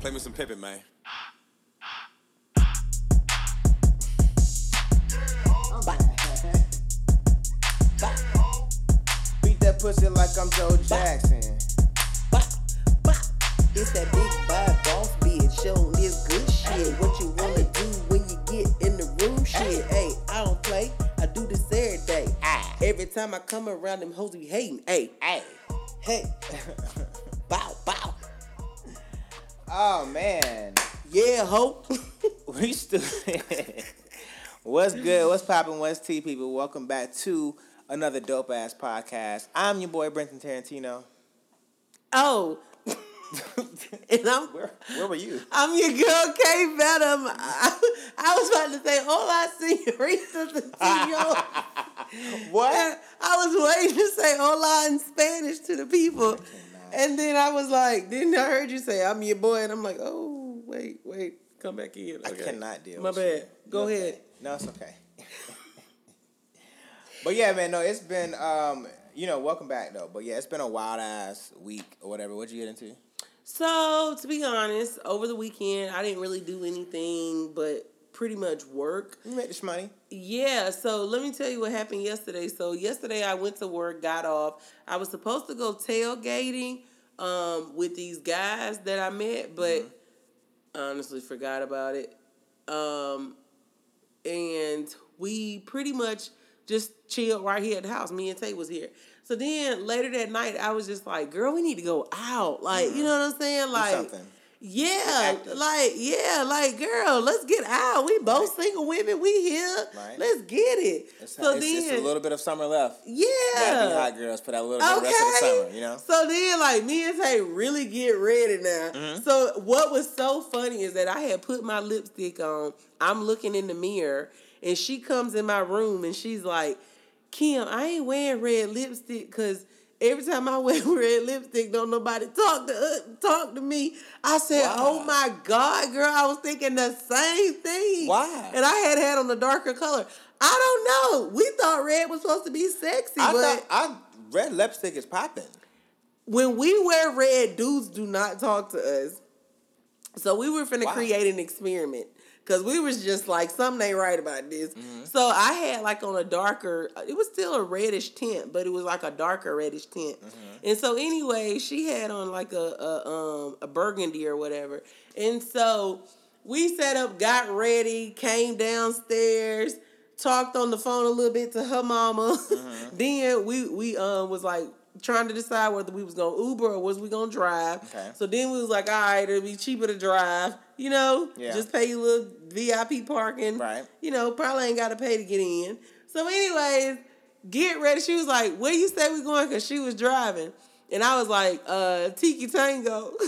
Play me some Pippin, man. Beat that pussy like I'm Joe Jackson. Bop, bop. It's that big bad boss bitch showing this good shit. What you wanna do when you get in the room? Shit, hey, I don't play. I do this every day. Every time I come around, them hoes be hating. Hey, hey, hey. bow, bow. Oh man, Yeah, hope. we still. What's good? What's popping? What's tea, people? Welcome back to another dope ass podcast. I'm your boy Brenton Tarantino. oh. and I'm Where, where were you? I'm your girl, Kay Venom. I, I was about to say, all I see hola, senorita, senor. What? I was waiting to say hola in Spanish to the people. And then I was like, then I heard you say, I'm your boy. And I'm like, oh, wait, wait, come back in. I cannot deal. My with bad. you. Go You ahead. okay? No, it's okay. but yeah, man, no, it's been um, you know, welcome back though. But yeah, it's been a wild ass week or whatever. What'd you get into? So, to be honest, over the weekend, I didn't really do anything but pretty much work. You made this money. Yeah, so let me tell you what happened yesterday. So yesterday I went to work, got off. I was supposed to go tailgating um, with these guys that I met, but honestly forgot about it. Um, and we pretty much just chilled right here at the house. Me and Tay was here. So then later that night, I was just like, "Girl, we need to go out." Like, you know what I'm saying? Like, something. Yeah, like yeah, like girl, let's get out. We both single women. We here. Right. Let's get it. It's, so it's, then, it's a little bit of summer left. yeah, Gotta be hot girls for that little bit of Okay. rest of the summer, you know? So then, like me and Tay really get ready now. Mm-hmm. So what was so funny is that I had put my lipstick on. I'm looking in the mirror, and she comes in my room, and she's like, "Kim, I ain't wearing red lipstick because." Every time I wear red lipstick, don't nobody talk to uh, talk to me. I said? "Oh my God, girl!" I was thinking the same thing. Why? And I had had on a darker color. I don't know. We thought red was supposed to be sexy, I but thought I red lipstick is popping. when we wear red, dudes do not talk to us. So we were finna Why? create an experiment. Cause we was just like something ain't right about this. Mm-hmm. So I had like on a darker, it was still a reddish tint, but it was like a darker reddish tint. Mm-hmm. And so anyway, she had on like a, a um a burgundy or whatever. And so we set up, got ready, came downstairs, talked on the phone a little bit to her mama. Mm-hmm. then we we um was like trying to decide whether we was gonna Uber or was we gonna drive. Okay. So then we was like, all right, it'll be cheaper to drive. You know, Yeah. just pay you a little VIP parking. Right. You know, probably ain't got to pay to get in. So, anyways, get ready. She was like, "Where you say we going?" Because she was driving, and I was like, "Uh, Tiki Tango."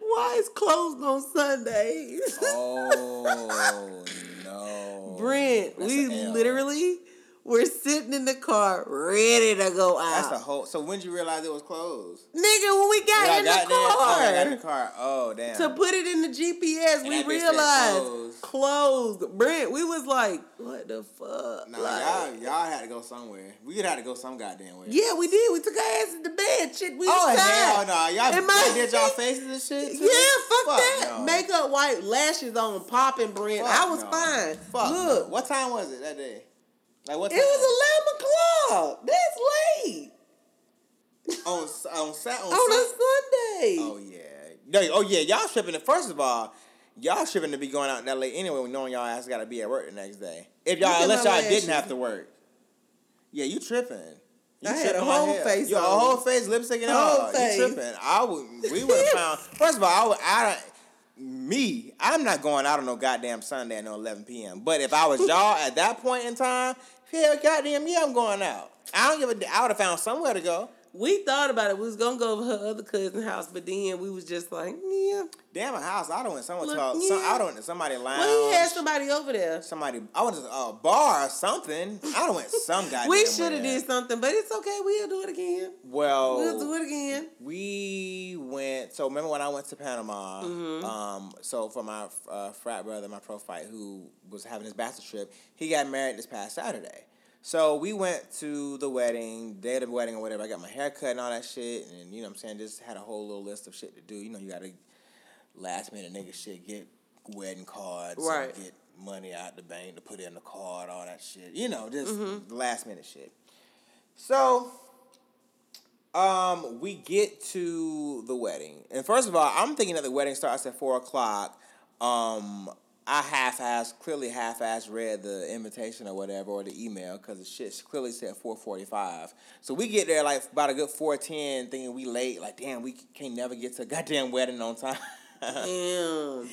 Why is closed on Sundays? Oh no. Brent, That's we literally were sitting in the car ready to go out. That's a whole so when did you realize it was closed? Nigga, when we got When in got the car. Oh, got in the car. Oh damn. to put it in the GPS, And we that bitch said realized closed. closed. Brent, we was like, what the fuck? Nah, Like- y'all, y'all had to go somewhere. We had to go some goddamn way. Yeah, we did. We took our ass to the bed. Shit, we Oh hell no! Y'all, did y'all faces and shit. Yeah, fuck, that. no. Makeup, white lashes on, popping, Brent. Fuck I was no. fine. Fuck. Look, no. What time was it that day? Like what it time? was eleven o'clock. That's late on on on, on a Sunday. Oh yeah. No, oh yeah. Y'all tripping. it. First of all, y'all tripping to be going out that late anyway, knowing y'all ass got to be at work the next day. If y'all unless y'all didn't have to work. Yeah, you tripping. You I had a whole face You a on. whole face, lipstick and all. face. You tripping. I would. We would have found. First of all, I would. I don't. Me, I'm not going out on no goddamn Sunday at no 11 p.m. But if I was y'all at that point in time, hell, goddamn, yeah, I'm going out. I don't give a. I would have found somewhere to go. We thought about it. We was gonna go over her other cousin's house, but then we was just like, yeah. Damn a house. I don't want someone Look, talk. Some. I don't want somebody lounge. Well, he had somebody over there. somebody. I want a bar or something. I don't want some goddamn. We should have did something, but it's okay. We'll do it again. Well, We'll do it again. we went. So remember when I went to Panama? Mm-hmm. Um, so for my uh, frat brother, my prophyte, who was having his bachelor trip, he got married this past Saturday. So we went to the wedding, day of the wedding or whatever. I got my hair cut and all that shit, and you know what I'm saying, just had a whole little list of shit to do. You know, you got to last minute nigga shit, get wedding cards, Right. get money out the bank to put in the card, all that shit. You know, just Mm-hmm. last minute shit. So, um, we get to the wedding, and first of all, I'm thinking that the wedding starts at four o'clock. Um, I half-ass, clearly half-ass read the invitation or whatever or the email because the shit clearly said four forty-five. So we get there like about a good four ten, thinking we late. Like damn, we can't never get to a goddamn wedding on time. Damn.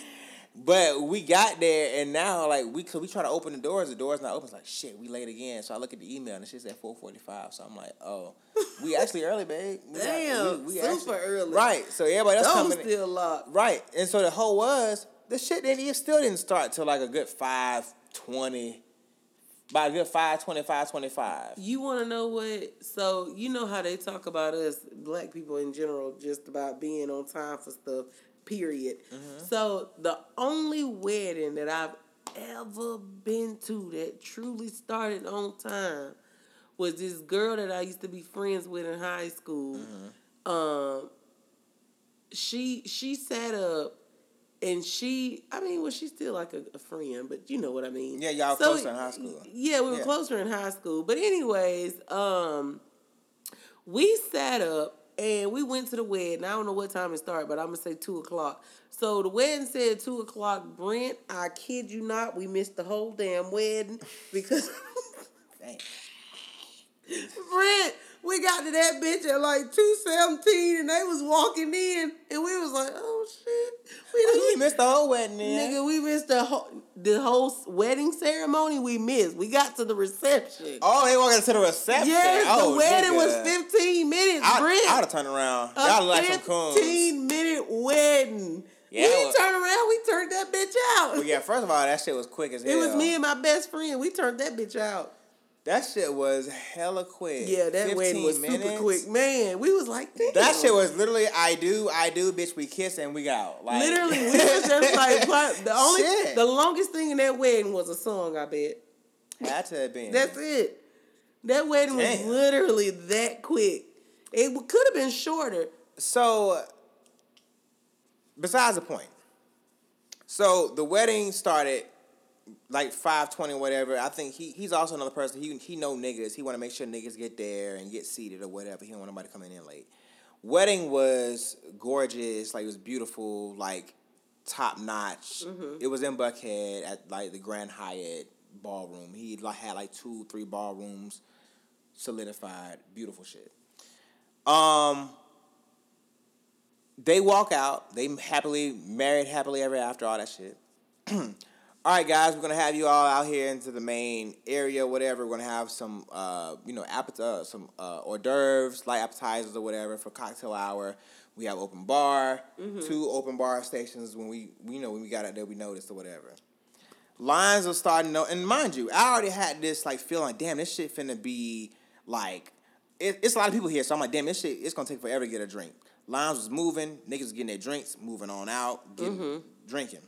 But we got there and now like we cause we try to open the doors, the door's not open. It's like shit, we late again. So I look at the email and it shit said four forty five. So I'm like, oh, we actually early, babe. We got- Damn, super early. Right. So everybody else Those coming. in- still locked. Right. And so the whole was the shit didn't even still didn't start till like a good five twenty. By a good five twenty five twenty five. You want to know what? So you know how they talk about us black people in general, just about being on time for stuff. Period. Mm-hmm. So the only wedding that I've ever been to that truly started on time was this girl that I used to be friends with in high school. Mm-hmm. Um, she she sat up. And she, I mean, well, she's still like a, a friend, but you know what I mean. Yeah, y'all closer in high school. Yeah, we were Yeah. closer in high school. But anyways, um, we sat up and we went to the wedding. I don't know what time it started, but I'm gonna say two o'clock. So the wedding said two o'clock. Brent, I kid you not, we missed the whole damn wedding because Brent, we got to that bitch at like two seventeen, and they was walking in, and we was like, oh shit, we done You missed the whole wedding then. Nigga, we missed the whole the whole wedding ceremony. We missed. We got to the reception. Oh, they walking to the reception. Yes, oh, the wedding nigga. was 15 minutes, I, Brent. I'd have turned around. a Y'all look like some 15 minute wedding. Yeah, we was- turn around, we turned that bitch out. Well, yeah, first of all, that shit was quick as hell. It was me and my best friend. We turned that bitch out. That shit was hella quick. Yeah, that wedding was super quick. Man, we was like, Damn. That shit was literally I do, I do, bitch, we kiss and we go. Like Literally, we was just like, what? the only, Shit. the longest thing in that wedding was a song, I bet. had to have been. That's it. That wedding was literally that quick. It could have been shorter. So, besides the point. So the wedding started like five twenty, whatever. I think he he's also another person. He he know niggas. He want to make sure niggas get there and get seated or whatever. He don't want nobody coming in late. Wedding was gorgeous. Like it was beautiful. Like top notch. It was in Buckhead at like the Grand Hyatt ballroom. He like had like two, three ballrooms solidified. Beautiful shit. Um, they walk out. They happily married, happily ever after, all that shit. all right, guys, we're gonna have you all out here into the main area, whatever. We're gonna have some, uh, you know, appet- uh, some uh, hors d'oeuvres, light appetizers or whatever for cocktail hour. We have open bar, two open bar stations. When we, you know, when we got out there, we noticed or whatever. Lines are starting to, and mind you, I already had this like feeling, damn, this shit finna be like, it, it's a lot of people here, so I'm like, damn, this shit, it's gonna take forever to get a drink. Lines was moving, niggas was getting their drinks, moving on out, getting, drinking.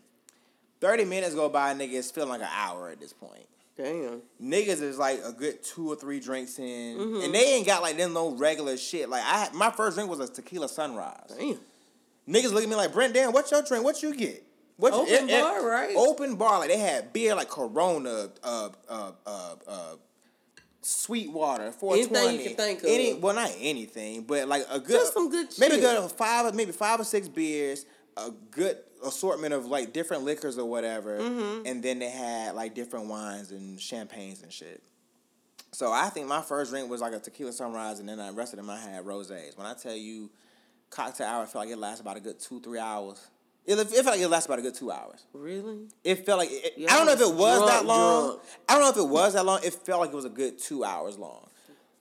30 minutes go by, niggas feeling like an hour at this point. Damn. Niggas is like a good two or three drinks in, Mm-hmm. and they ain't got like them no regular shit. Like I, had, my first drink was a tequila sunrise. Damn. Niggas look at me like, Brent, damn, what's your drink? What you get? What you- Open bar, right? Open bar, like they had beer like Corona, uh, uh, uh, uh, sweet water, four Anything you can think of. Any, well, not anything, but like a good, Just some good maybe shit. good five, maybe five or six beers, a good assortment of like different liquors or whatever, Mm-hmm. and then they had like different wines and champagnes and shit. So I think my first drink was like a tequila sunrise, and then the rest of them I had rosés. When I tell you, cocktail hour felt like it lasted about a good two three hours. It, it felt like it lasted about a good two hours. Really? It felt like it, I don't know if it was was that long. drunk. I don't know if it was that long. It felt like it was a good two hours long.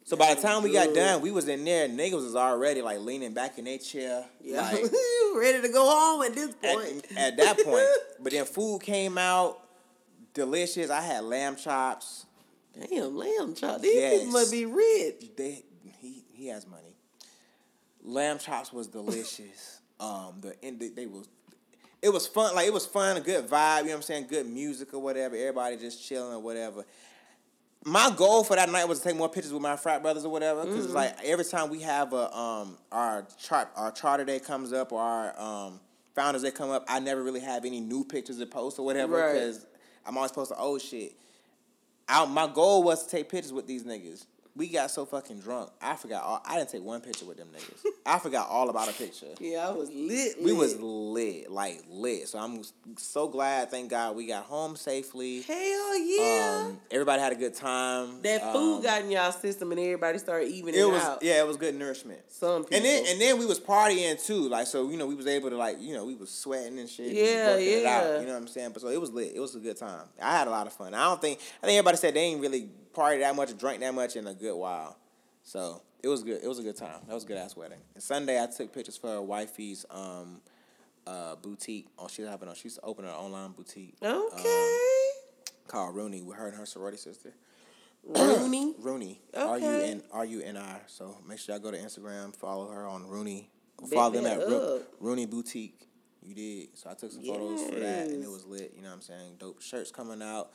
So by the time we got done, we was in there. Niggas was already like leaning back in their chair. Yeah. like, Ready to go home at this point. at that point. But then food came out, delicious. I had lamb chops. Damn, lamb chops. These Yes. people must be rich. They he he has money. Lamb chops was delicious. um, the they was. It was fun, like it was fun, a good vibe, you know what I'm saying? Good music or whatever, everybody just chilling or whatever. My goal for that night was to take more pictures with my frat brothers or whatever, because like every time we have a um our chart our charter day comes up or our um founders that come up, I never really have any new pictures to post or whatever Right. because I'm always posting old shit. I, my goal was to take pictures with these niggas. We got so fucking drunk. I forgot. All, I didn't take one picture with them niggas. I forgot all about a picture. Yeah, I was lit. We was lit. lit, like lit. So I'm so glad. Thank God we got home safely. Hell yeah. Um, everybody had a good time. that food Um, got in y'all system and everybody started evening it was out. yeah, it was good nourishment. Some people. And then and then we was partying too, like so you know we was able to like you know we was sweating and shit. Yeah, it out, yeah. you know what I'm saying? But so it was lit. It was a good time. I had a lot of fun. I don't think I think everybody said they ain't really partied that much, or drank that much in a good while. So it was good. It was a good time. That was a good ass wedding. And Sunday I took pictures for her wifey's um uh boutique. Oh, she's having a she's opening an online boutique. okay. Called Runi with her and her sorority sister. Runi. Runi. R U. N R U N I. So make sure y'all go to Instagram, follow her on Runi. Follow them at Ro- Runi Boutique. You did. So I took some photos for that and it was lit. You know what I'm saying? Dope shirts coming out,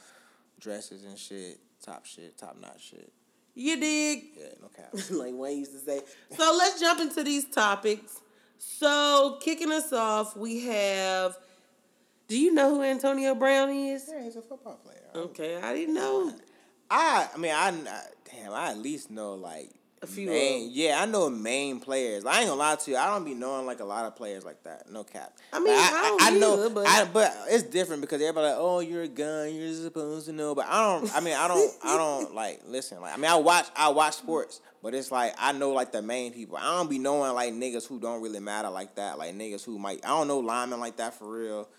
dresses and shit, top shit, top notch shit. You dig? Yeah, no cap. like Wayne used to say. So let's jump into these topics. So kicking us off, we have. Do you know who Antonio Brown is? yeah, he's a football player. Okay, I didn't know. I I mean I, I damn I at least know like A few main, yeah I know main players. I ain't gonna lie to you. I don't be knowing like a lot of players like that. No cap. I mean, Like, I don't know, either, but- I, but it's different because everybody like, oh, you're a gun, you're supposed to know. But I don't. I mean, I don't. I don't like listen. Like, I mean, I watch. I watch sports, but it's like I know like the main people. I don't be knowing like niggas who don't really matter like that. Like niggas who might. I don't know linemen like that for real.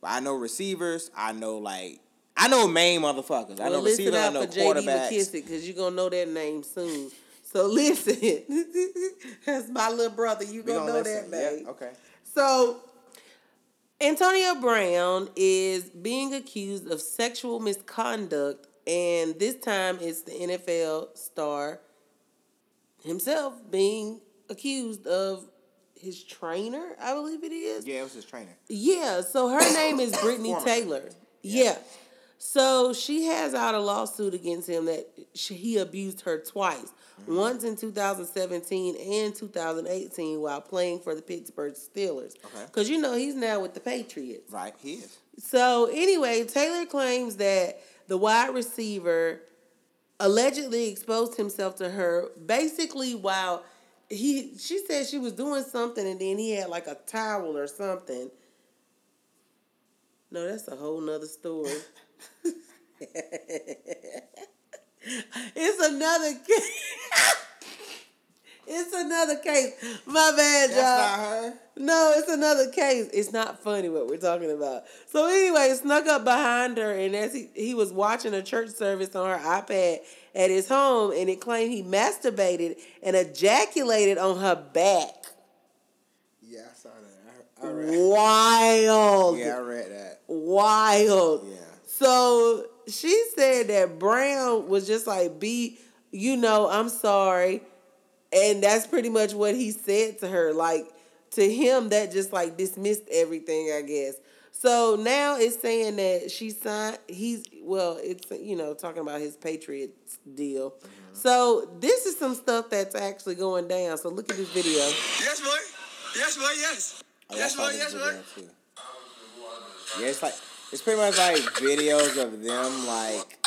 But I know receivers. I know like. I know main motherfuckers. I well, know listen receivers. I know quarterbacks. Because you're gonna know that name soon. So listen, that's my little brother. You We gonna know listen. that name. Yeah, okay. So, Antonio Brown is being accused of sexual misconduct, and this time it's the NFL star himself being accused of his trainer, I believe it is. Yeah, it was his trainer. Yeah, so her name is Britney. Taylor. Yeah. So she has out a lawsuit against him that she, he abused her twice. Mm-hmm. Once in 2017 and 2018 while playing for the Pittsburgh Steelers. Okay. Because you know he's now with the Patriots. Right, he is. So anyway, Taylor claims that the wide receiver allegedly exposed himself to her basically while he she said she was doing something and then he had like a towel or something. No, that's a whole nother story. it's another case. it's another case. My bad, That's y'all. not her. No, it's another case. It's not funny what we're talking about. So anyway, snuck up behind her, and as he, he was watching a church service on her iPad at his home, and it claimed he masturbated and ejaculated on her back. Yeah, I saw that. I, I read. Wild. Yeah, I read that. Wild. Yeah. So she said that Brown was just like, be, you know, I'm sorry. And that's pretty much what he said to her. Like, to him, that just like dismissed everything, I guess. So now it's saying that she signed, he's, well, it's, you know, talking about his Patriots deal. Mm-hmm. So this is some stuff that's actually going down. So look at this video. Yes, boy. Yes, boy. Yes. Oh, yes, boy. Yes, boy. Yeah, it's like it's pretty much like videos of them like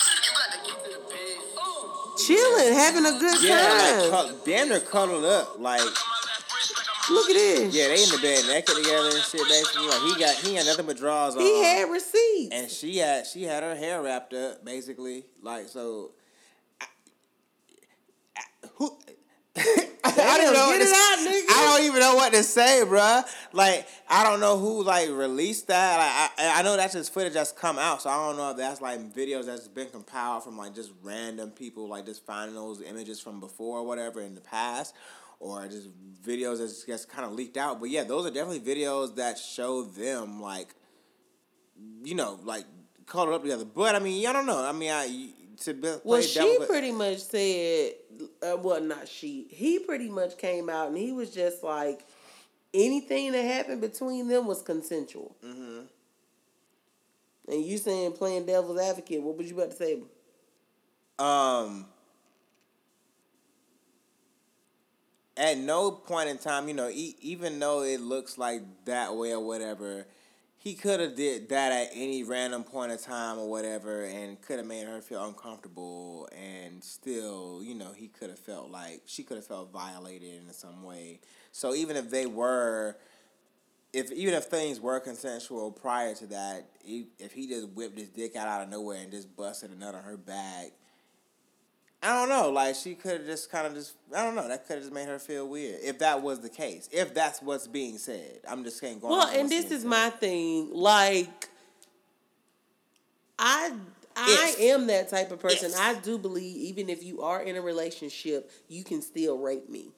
Chilling, having a good yeah, time. like cu- damn near cuddled up. Like look at this. yeah, they in the bed naked together and shit. Basically, like he got he had nothing but drawers on. He had receipts. and she had she had her hair wrapped up basically like so. I, I- who? I don't know. get it out, nigga. I don't even know what to say, bruh. Like I don't know who like released that. Like, I I know that's just footage that's come out, so I don't know if that's like videos that's been compiled from like just random people, like just finding those images from before or whatever in the past, or just videos that's just kind of leaked out. But yeah, those are definitely videos that show them like you know, like caught up together. But I mean, I don't know. I mean, I to be, Well, she pretty much said, uh, well, not she. He pretty much came out and he was just like, anything that happened between them was consensual. Mm-hmm. And you saying playing devil's advocate? What was you about to say? um. at no point in time, you know, e- even though it looks like that way or whatever, he could have did that at any random point of time or whatever, and could have made her feel uncomfortable, and still, you know, he could have felt like she could have felt violated in some way. So even if they were, if even if things were consensual prior to that, if he just whipped his dick out out of nowhere and just busted a nut on her back I don't know. Like she could have just kind of just I don't know. That could have just made her feel weird if that was the case. If that's what's being said, I'm just saying. Well, and this is said. my thing. Like, I I if. am that type of person. If. I do believe even if you are in a relationship, you can still rape me.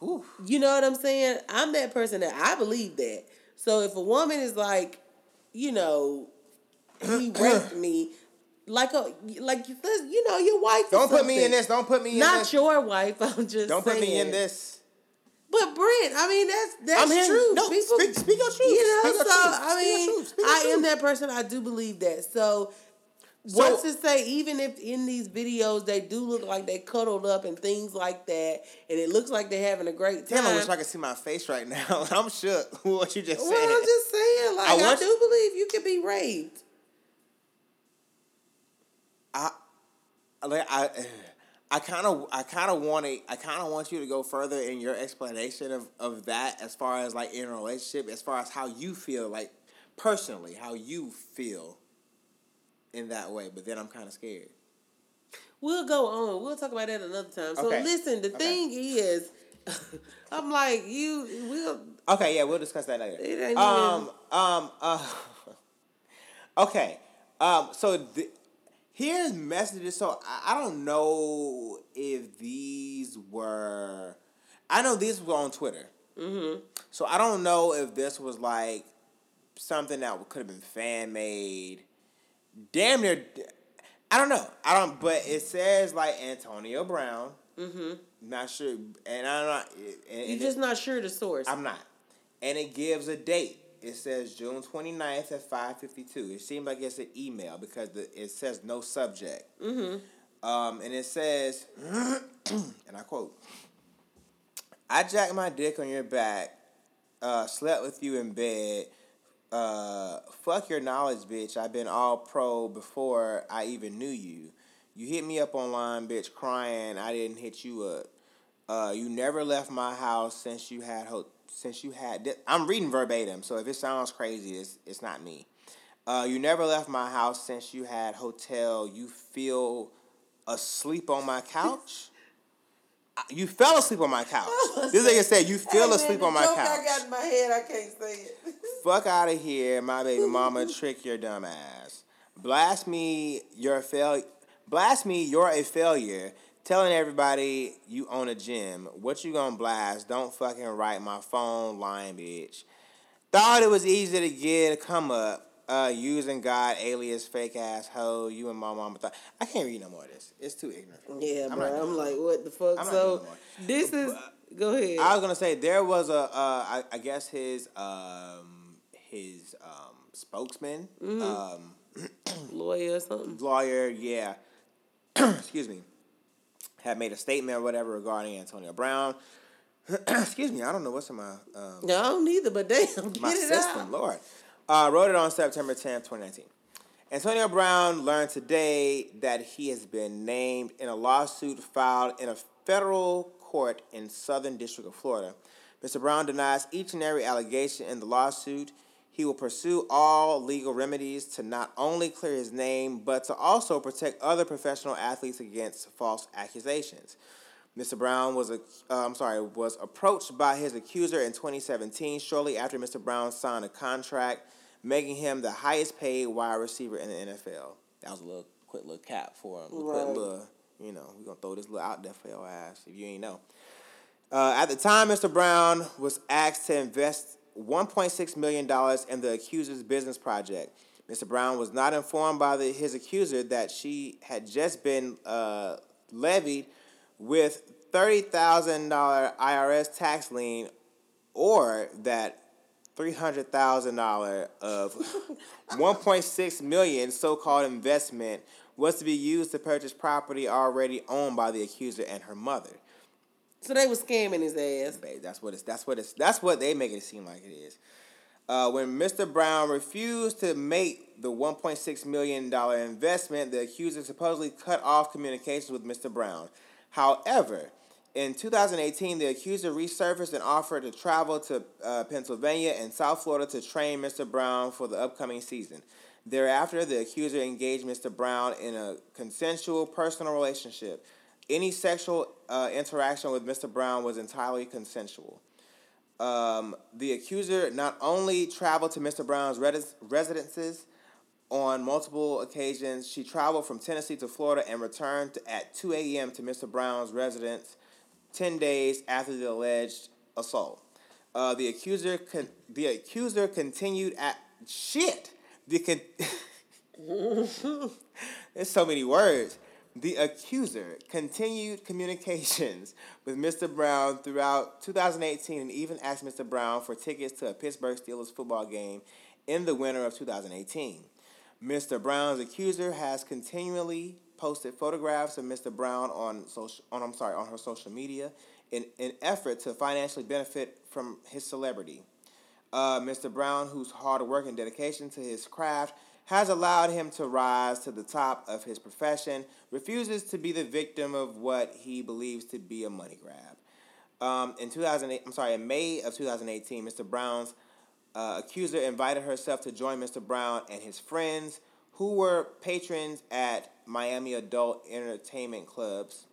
Whew. You know what I'm saying? I'm that person that I believe that. So if a woman is like, you know, he raped me, like a like you know your wife. Don't put me in this. Don't put me in this Not this. your wife. I'm just. Don't saying. put me in this. But Brent, I mean that's that's I'm true. No, People, speak, speak your truth. You know, speak so I mean, I am that person. I do believe that. So, so what's to say? Even if in these videos they do look like they cuddled up and things like that, and it looks like they're having a great time. Damn, I wish I could see my face right now. I'm shook. what you just said. Well, I'm just saying. Like I, I do believe you can be raped. I like I I kind of I kind of want to I kind of want you to go further in your explanation of, of that as far as like in a relationship as far as how you feel like personally how you feel in that way but then I'm kind of scared. We'll go on. We'll talk about that another time. So okay. listen, the okay. thing is I'm like you We'll. Okay, yeah, we'll discuss that later. Um even... um uh Okay. Um so the, here's messages. So I, I don't know if these were. I know these were on Twitter. Mm-hmm. So I don't know if this was like something that could have been fan made. Damn near. I don't know. I don't. But it says like Antonio Brown. Mm-hmm. Not sure, and I'm not. And, You're just it, not sure the source. I'm not, and it gives a date it says June 29th at 5.52. It seems like it's an email because the, it says no subject. Mm-hmm. Um, and it says, and I quote, I jacked my dick on your back, uh, slept with you in bed, uh, fuck your knowledge, bitch. I've been all pro before I even knew you. You hit me up online, bitch, crying. I didn't hit you up. Uh, you never left my house since you had ho- since you had. this, I'm reading verbatim, so if it sounds crazy, it's it's not me. Uh, you never left my house since you had hotel. You feel asleep on my couch. you fell asleep on my couch. This nigga said you fell asleep on my couch. I got in my head. I can't say it. Fuck out of here, my baby mama. trick your dumb ass. Blast me. You're a fail. Blast me. You're a failure telling everybody you own a gym. What you gonna blast? Don't fucking write my phone, lying bitch. Thought it was easy to get a come up. Uh, using God, alias, fake ass hoe. You and my mama thought I can't read no more of this. It's too ignorant. Yeah, I'm bro. I'm like, what the fuck? I'm so this is. Go ahead. I was gonna say there was a. Uh, I, I guess his um his um spokesman mm-hmm. um lawyer or something. Lawyer, yeah. Excuse me had made a statement or whatever regarding Antonio Brown. Excuse me, I don't know what's in my. Um, no, I don't either, but damn, my system, out. Lord. Uh, wrote it on September 10th, 2019. Antonio Brown learned today that he has been named in a lawsuit filed in a federal court in Southern District of Florida. Mr. Brown denies each and every allegation in the lawsuit. He will pursue all legal remedies to not only clear his name, but to also protect other professional athletes against false accusations. Mr. Brown was a, uh, I'm sorry, was approached by his accuser in 2017, shortly after Mr. Brown signed a contract, making him the highest paid wide receiver in the NFL. That was a little quick little cap for him. Right. Quick little, you know, we're gonna throw this little out there for your ass if you ain't know. Uh, at the time, Mr. Brown was asked to invest $1.6 million in the accuser's business project. Mr. Brown was not informed by the, his accuser that she had just been uh, levied with $30,000 IRS tax lien or that $300,000 of 1.6 million so-called investment was to be used to purchase property already owned by the accuser and her mother. So they was scamming his ass. Babe, that's what it's. That's what it's. That's what they make it seem like it is. Uh, when Mr. Brown refused to make the 1.6 million dollar investment, the accuser supposedly cut off communications with Mr. Brown. However, in 2018, the accuser resurfaced and offered to travel to uh, Pennsylvania and South Florida to train Mr. Brown for the upcoming season. Thereafter, the accuser engaged Mr. Brown in a consensual personal relationship. Any sexual uh, interaction with Mr. Brown was entirely consensual. Um, the accuser not only traveled to Mr. Brown's res- residences on multiple occasions, she traveled from Tennessee to Florida and returned to, at 2 a.m. to Mr. Brown's residence 10 days after the alleged assault. Uh, the accuser con- the accuser continued at shit. The con- There's so many words. The accuser continued communications with Mr. Brown throughout 2018 and even asked Mr. Brown for tickets to a Pittsburgh Steelers football game in the winter of 2018. Mr. Brown's accuser has continually posted photographs of Mr. Brown on social on I'm sorry on her social media in an effort to financially benefit from his celebrity. Uh, Mr. Brown, whose hard work and dedication to his craft has allowed him to rise to the top of his profession, refuses to be the victim of what he believes to be a money grab. Um, in 2008, I'm sorry, in May of 2018, Mr. Brown's uh, accuser invited herself to join Mr. Brown and his friends, who were patrons at Miami adult entertainment clubs.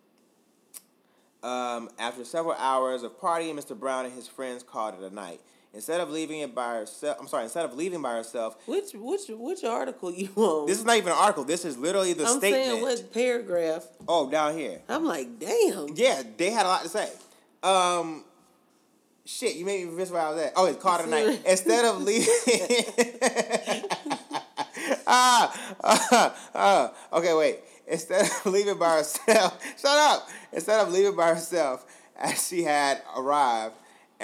Um, after several hours of partying, Mr. Brown and his friends called it a night. Instead of leaving it by herself, I'm sorry. Instead of leaving by herself, Which which which article you on? this is not even an article. This is literally the I'm statement. saying what paragraph? Oh, down here. I'm like, damn. Yeah, they had a lot to say. Um, shit, you made me miss where I was at. Oh, it's called a night. Instead of leaving. ah, ah, ah, okay, wait. Instead of leaving by herself, shut up. Instead of leaving by herself, as she had arrived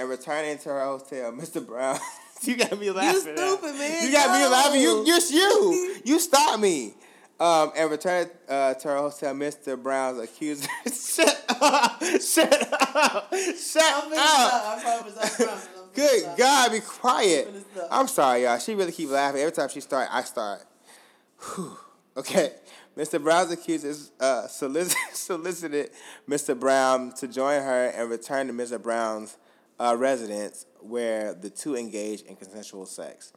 and returning to her hotel, Mr. Brown. you got me laughing. now. stupid, man. You got me laughing. You, just you. You stopped me. Um, and returned uh, to her hotel, Mr. Brown's accuser. shut up! Shut up! Shut up! Good God, be quiet. I'm sorry, y'all. She really keep laughing. Every time she start, I start. Whew. Okay. Mr. Brown's accusers uh, solic- solicited Mr. Brown to join her and return to Mr. Brown's uh, residence where the two engaged in consensual sex.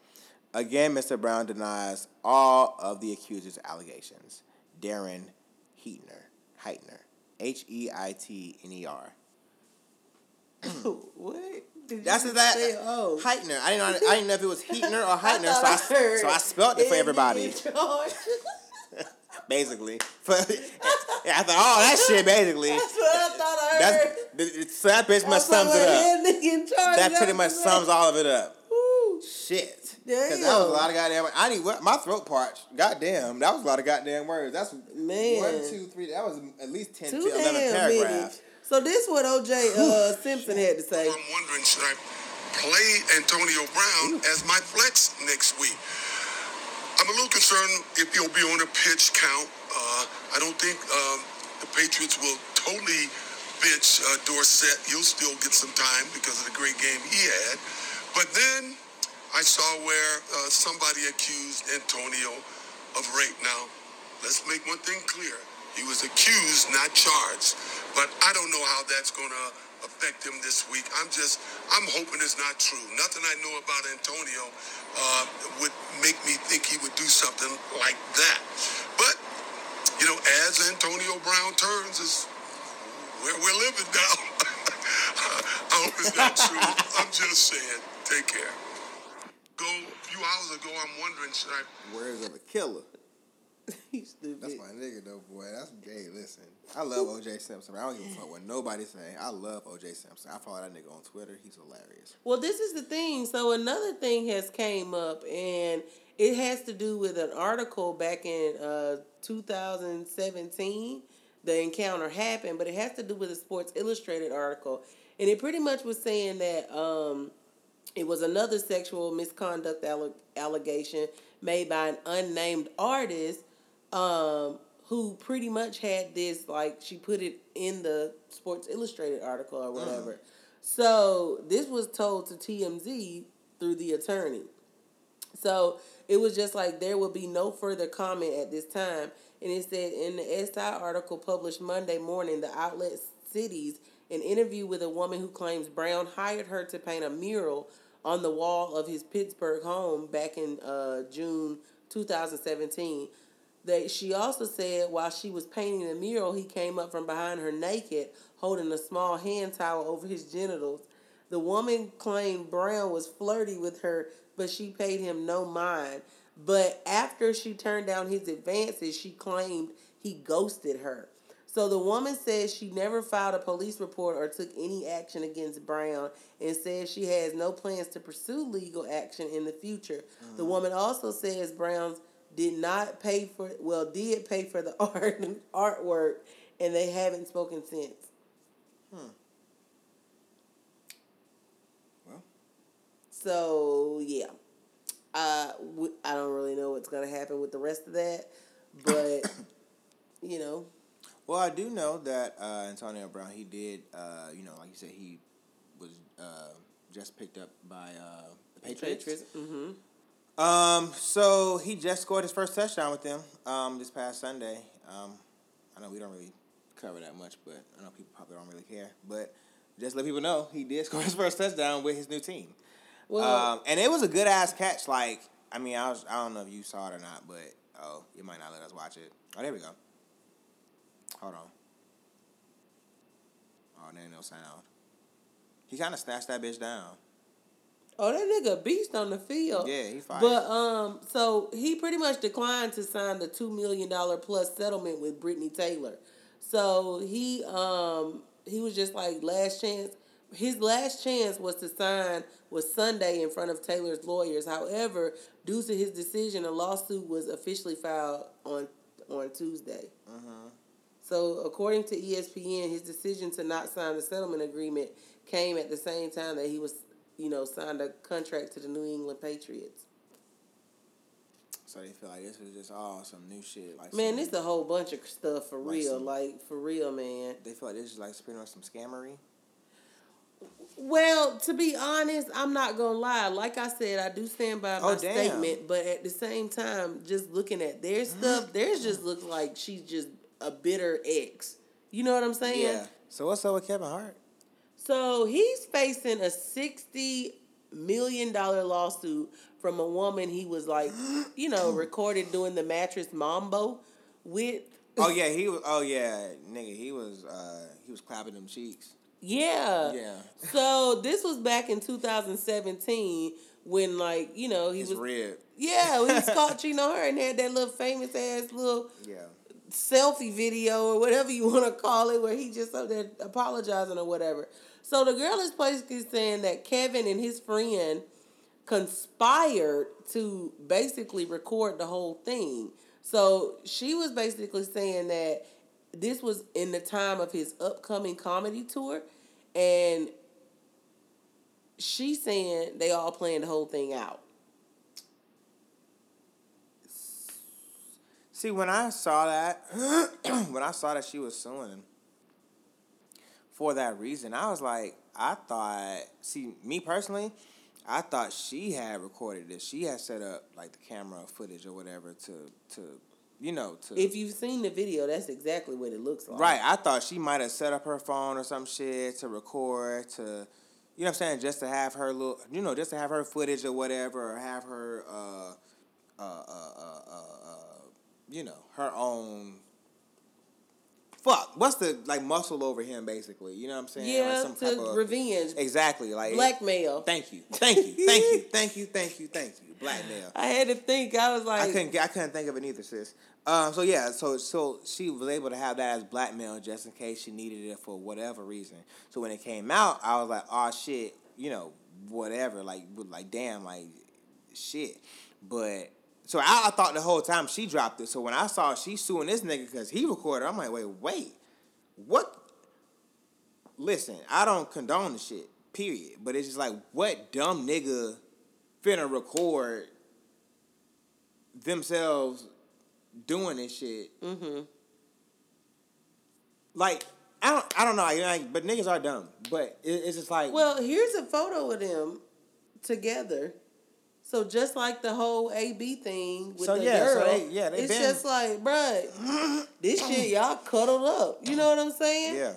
Again, Mr. Brown denies all of the accusers' allegations. Darren Heitner. Heitner. H E I T N E R. what? Did That's you that. say, oh. Heitner. I didn't know. I didn't know if it was Heitner or Heitner, so thought I, so I spelled it for everybody. in George. Basically, But- yeah, I thought, oh, that shit. Basically, That's what I thought I heard. th- th- so that pretty much That's what sums it up. head nigga in charge That pretty much sums all of it up. Woo. Shit. Because that was a lot of goddamn. I need my throat parched. Goddamn, that was a lot of goddamn words. That's Man. one, two, three. That was at least 10, Too 11 damn many. paragraphs. So this what OJ uh, Simpson had to say. I'm wondering, should I play Antonio Brown as my flex next week? I'm a little concerned if he'll be on a pitch count. Uh, I don't think um, the Patriots will totally bench uh, Dorsett. He'll still get some time because of the great game he had. But then I saw where uh, somebody accused Antonio of rape. Now, let's make one thing clear. He was accused, not charged. But I don't know how that's going to affect him this week. I'm just, I'm hoping it's not true. Nothing I know about Antonio uh, would make me think he would do something like that. But, you know, as Antonio Brown turns, is where we're living now. I hope it's not true. I'm just saying. Take care. Go a few hours ago. I'm wondering, should I Words of a killer. You stupid. That's my nigga though, boy. That's gay. Listen, I love OJ Simpson. I don't give a fuck what nobody say. I love OJ Simpson. I follow that nigga on Twitter. He's hilarious. Well, this is the thing. So another thing has came up, and it has to do with an article back in uh, 2017. The encounter happened, but it has to do with a Sports Illustrated article, and it pretty much was saying that um, it was another sexual misconduct alle- allegation made by an unnamed artist um, who pretty much had this like she put it in the Sports Illustrated article or whatever. So this was told to TMZ through the attorney. So it was just like there will be no further comment at this time. And it said in the SI article published Monday morning, the outlet cities an interview with a woman who claims Brown hired her to paint a mural on the wall of his Pittsburgh home back in uh, June 2017. That she also said while she was painting the mural, he came up from behind her naked, holding a small hand towel over his genitals. The woman claimed Brown was flirty with her, but she paid him no mind. But after she turned down his advances, she claimed he ghosted her. So the woman says she never filed a police report or took any action against Brown and says she has no plans to pursue legal action in the future. The mm-hmm. woman also says Brown's did not pay for well did pay for the art artwork and they haven't spoken since. Hmm. Well. So yeah, uh, w- I don't really know what's gonna happen with the rest of that, but you know, Well, I do know that uh, Antonio Brown, he did, uh, you know, like you said, he was uh, just picked up by uh, the Patriots. Mm-hmm. Um, so he just scored his first touchdown with them um, this past Sunday. Um, I know we don't really cover that much, but I know people probably don't really care. But just let people know he did score his first touchdown with his new team. Well, um, and it was a good ass catch. Like, I mean, I was I don't know if you saw it or not, but oh, you might not let us watch it. Oh, there we go. Hold on. Oh, there ain't no sound. He kind of snatched that bitch down. Oh, that nigga beast on the field. Yeah, he fired. But um, so he pretty much declined to sign the two million dollar plus settlement with Britney Taylor. So he um he was just like last chance. His last chance was to sign was Sunday in front of Taylor's lawyers. However, due to his decision, a lawsuit was officially filed on on Tuesday. Uh-huh. So, according to ESPN, his decision to not sign the settlement agreement came at the same time that he was, you know, signed a contract to the New England Patriots. So they feel like this is just all some new shit. Like Man, this a whole bunch of stuff for Like real, some- like for real, man. they feel like this is like spinning on some scammery. Well, to be honest, I'm not gonna lie. Like I said, I do stand by oh, my Oh, statement, but at the same time, just looking at their stuff, theirs just looks like she's just a bitter ex. You know what I'm saying? Yeah. So what's up with Kevin Hart? So he's facing a sixty million dollar lawsuit from a woman he was like, you know, recorded doing the mattress mambo with. Oh yeah, he was. Oh yeah, nigga, he was. uh He was clapping them cheeks. Yeah. Yeah, So this was back in 2017 when like you know he his was rib. yeah he was caught cheating on her and had that little famous ass little Yeah. selfie video or whatever you want to call it, where he just up there apologizing or whatever. So the girl is basically saying that Kevin and his friend conspired to basically record the whole thing. So she was basically saying that this was in the time of his upcoming comedy tour, and she's saying they all planned the whole thing out. See, when I saw that, when I saw that she was suing him for that reason, I was like, I thought. See, me personally, I thought she had recorded this. She had set up like the camera footage or whatever to to you know to If you've seen the video, that's exactly what it looks like. Right, I thought she might have set up her phone or some shit to record to, you know what I'm saying, just to have her little, you know, just to have her footage or whatever, or have her, uh, uh, uh, uh, uh, uh you know, her own. Fuck, what's the like muscle over him basically? You know what I'm saying? Yeah, like some type of revenge, exactly like blackmail. Thank you, thank you, thank you, thank you, thank you, thank you. Blackmail. I had to think. I was like, I couldn't. I couldn't think of it either, sis. Um, so yeah, so so she was able to have that as blackmail just in case she needed it for whatever reason. So when it came out, I was like, oh shit, you know, whatever. Like, like damn, like shit. But so I, I thought the whole time she dropped it. So when I saw she suing this nigga because he recorded, I'm like, wait, wait, what? Listen, I don't condone the shit. Period. But it's just like, what dumb nigga finna record themselves doing this shit mm-hmm. like I don't I don't know, like, but niggas are dumb. But it, it's just like Well, here's a photo of them together. So just like the whole AB thing with So, the yeah, so girl, they- yeah, they it's been- just like, bruh, this shit y'all cuddled up. You know what I'm saying? yeah.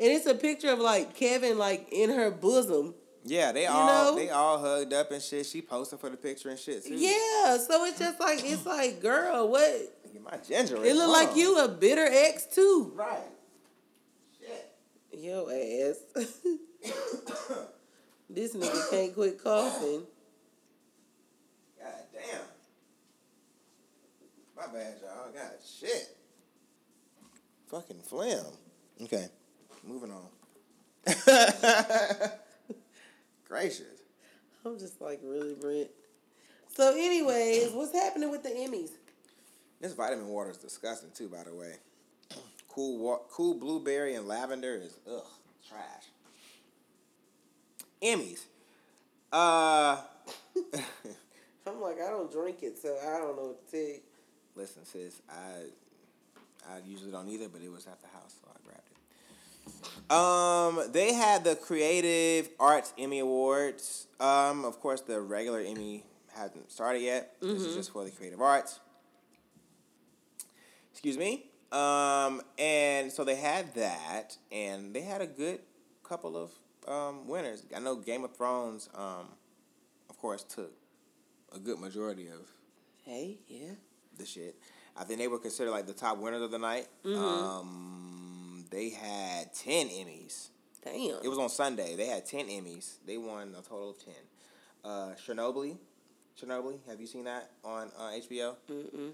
And it's a picture of like Kevin like in her bosom. Yeah, they all know? they all hugged up and shit. She posted for the picture and shit too. Yeah, so it's just like it's like, girl, what? Get my ginger. It looked like you a bitter ex too. Right. Shit. Yo ass. this nigga can't quit coughing. Damn. My bad, y'all. God shit. Fucking phlegm. Okay, moving on. Gracious. I'm just like really Brent. So, anyways, what's happening with the Emmys? This vitamin water is disgusting too, by the way. Cool, wa- cool blueberry and lavender is ugh trash. Emmys. Uh, I'm like, I don't drink it, so I don't know what to you. listen, sis. I I usually don't either, but it was at the house, so I grabbed it. Um, they had the Creative Arts Emmy Awards. Um, of course, the regular Emmy hasn't started yet. This is just for the Creative Arts. Excuse me. Um, and so they had that, and they had a good couple of um, winners. I know Game of Thrones, um, of course, took a good majority of Hey, yeah. the shit. I think they were considered like the top winners of the night. Um, they had ten Emmys. Damn. It was on Sunday. They had ten Emmys. They won a total of ten. Uh, Chernobyl, Chernobyl. Have you seen that on uh, HBO? Mm-mm.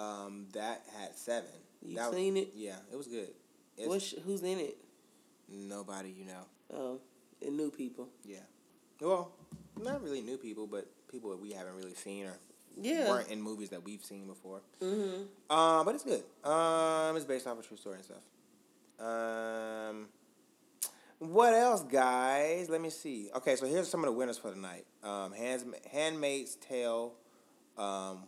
Um, that had seven. You That was- seen it? Yeah, it was good. It's What's, who's in it? nobody you know. Oh, and new people. Yeah. Well, not really new people, but people that we haven't really seen or Yeah. weren't in movies that we've seen before. Mm-hmm. Um, but it's good. Um, it's based off a true story and stuff. Um, what else, guys? Let me see. Okay, so here's some of the winners for the night. Um, Hands, Handmaid's Tale. Um,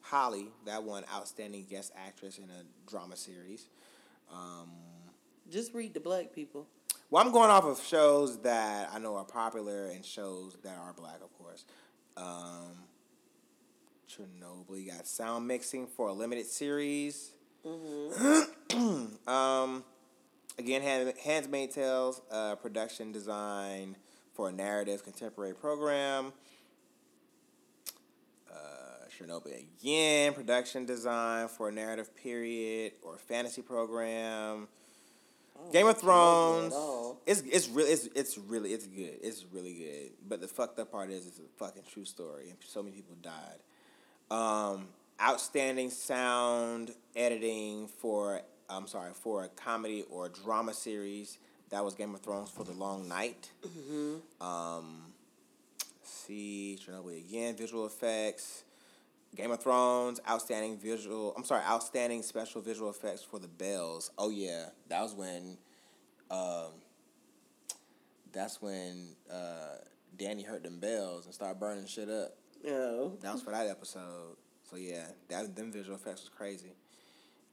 Holly, that won Outstanding Guest Actress in a Drama Series. Um, Just read the black people. well, I'm going off of shows that I know are popular and shows that are black, of course. Um, Chernobyl, you got sound mixing for a limited series. um, again, Hand, Handmaid's Tales, uh, production design for a narrative contemporary program. Uh, Chernobyl again, production design for a narrative period or fantasy program. Game of Thrones. It's it's really it's it's really it's good. It's really good. But the fucked up part is it's a fucking true story and so many people died. Um, outstanding sound editing for I'm sorry for a comedy or drama series. That was Game of Thrones for the Long Night. Um, let's see Chernobyl again. Visual effects. Game of Thrones, outstanding visual. I'm sorry, outstanding special visual effects for the bells. Oh yeah, that was when, um, that's when uh, Dany heard them bells and started burning shit up. Oh. That was for that episode. So yeah, that them visual effects was crazy.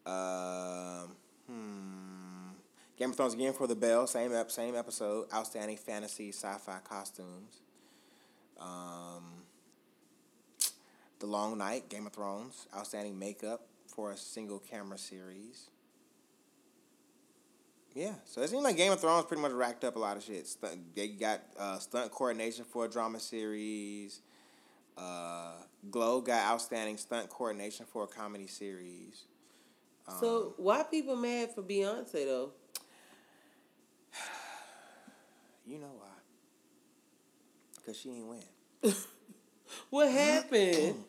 Um, hmm. Game of Thrones again for the bell. Same ep- same episode. Outstanding fantasy sci-fi costumes. Um, the Long Night, Game of Thrones, outstanding makeup for a single camera series. Yeah, so it seems like Game of Thrones pretty much racked up a lot of shit. Stunt, they got uh, stunt coordination for a drama series. Uh, Glow got outstanding stunt coordination for a comedy series. So why people mad for Beyonce though? You know why? Because she ain't win. What happened?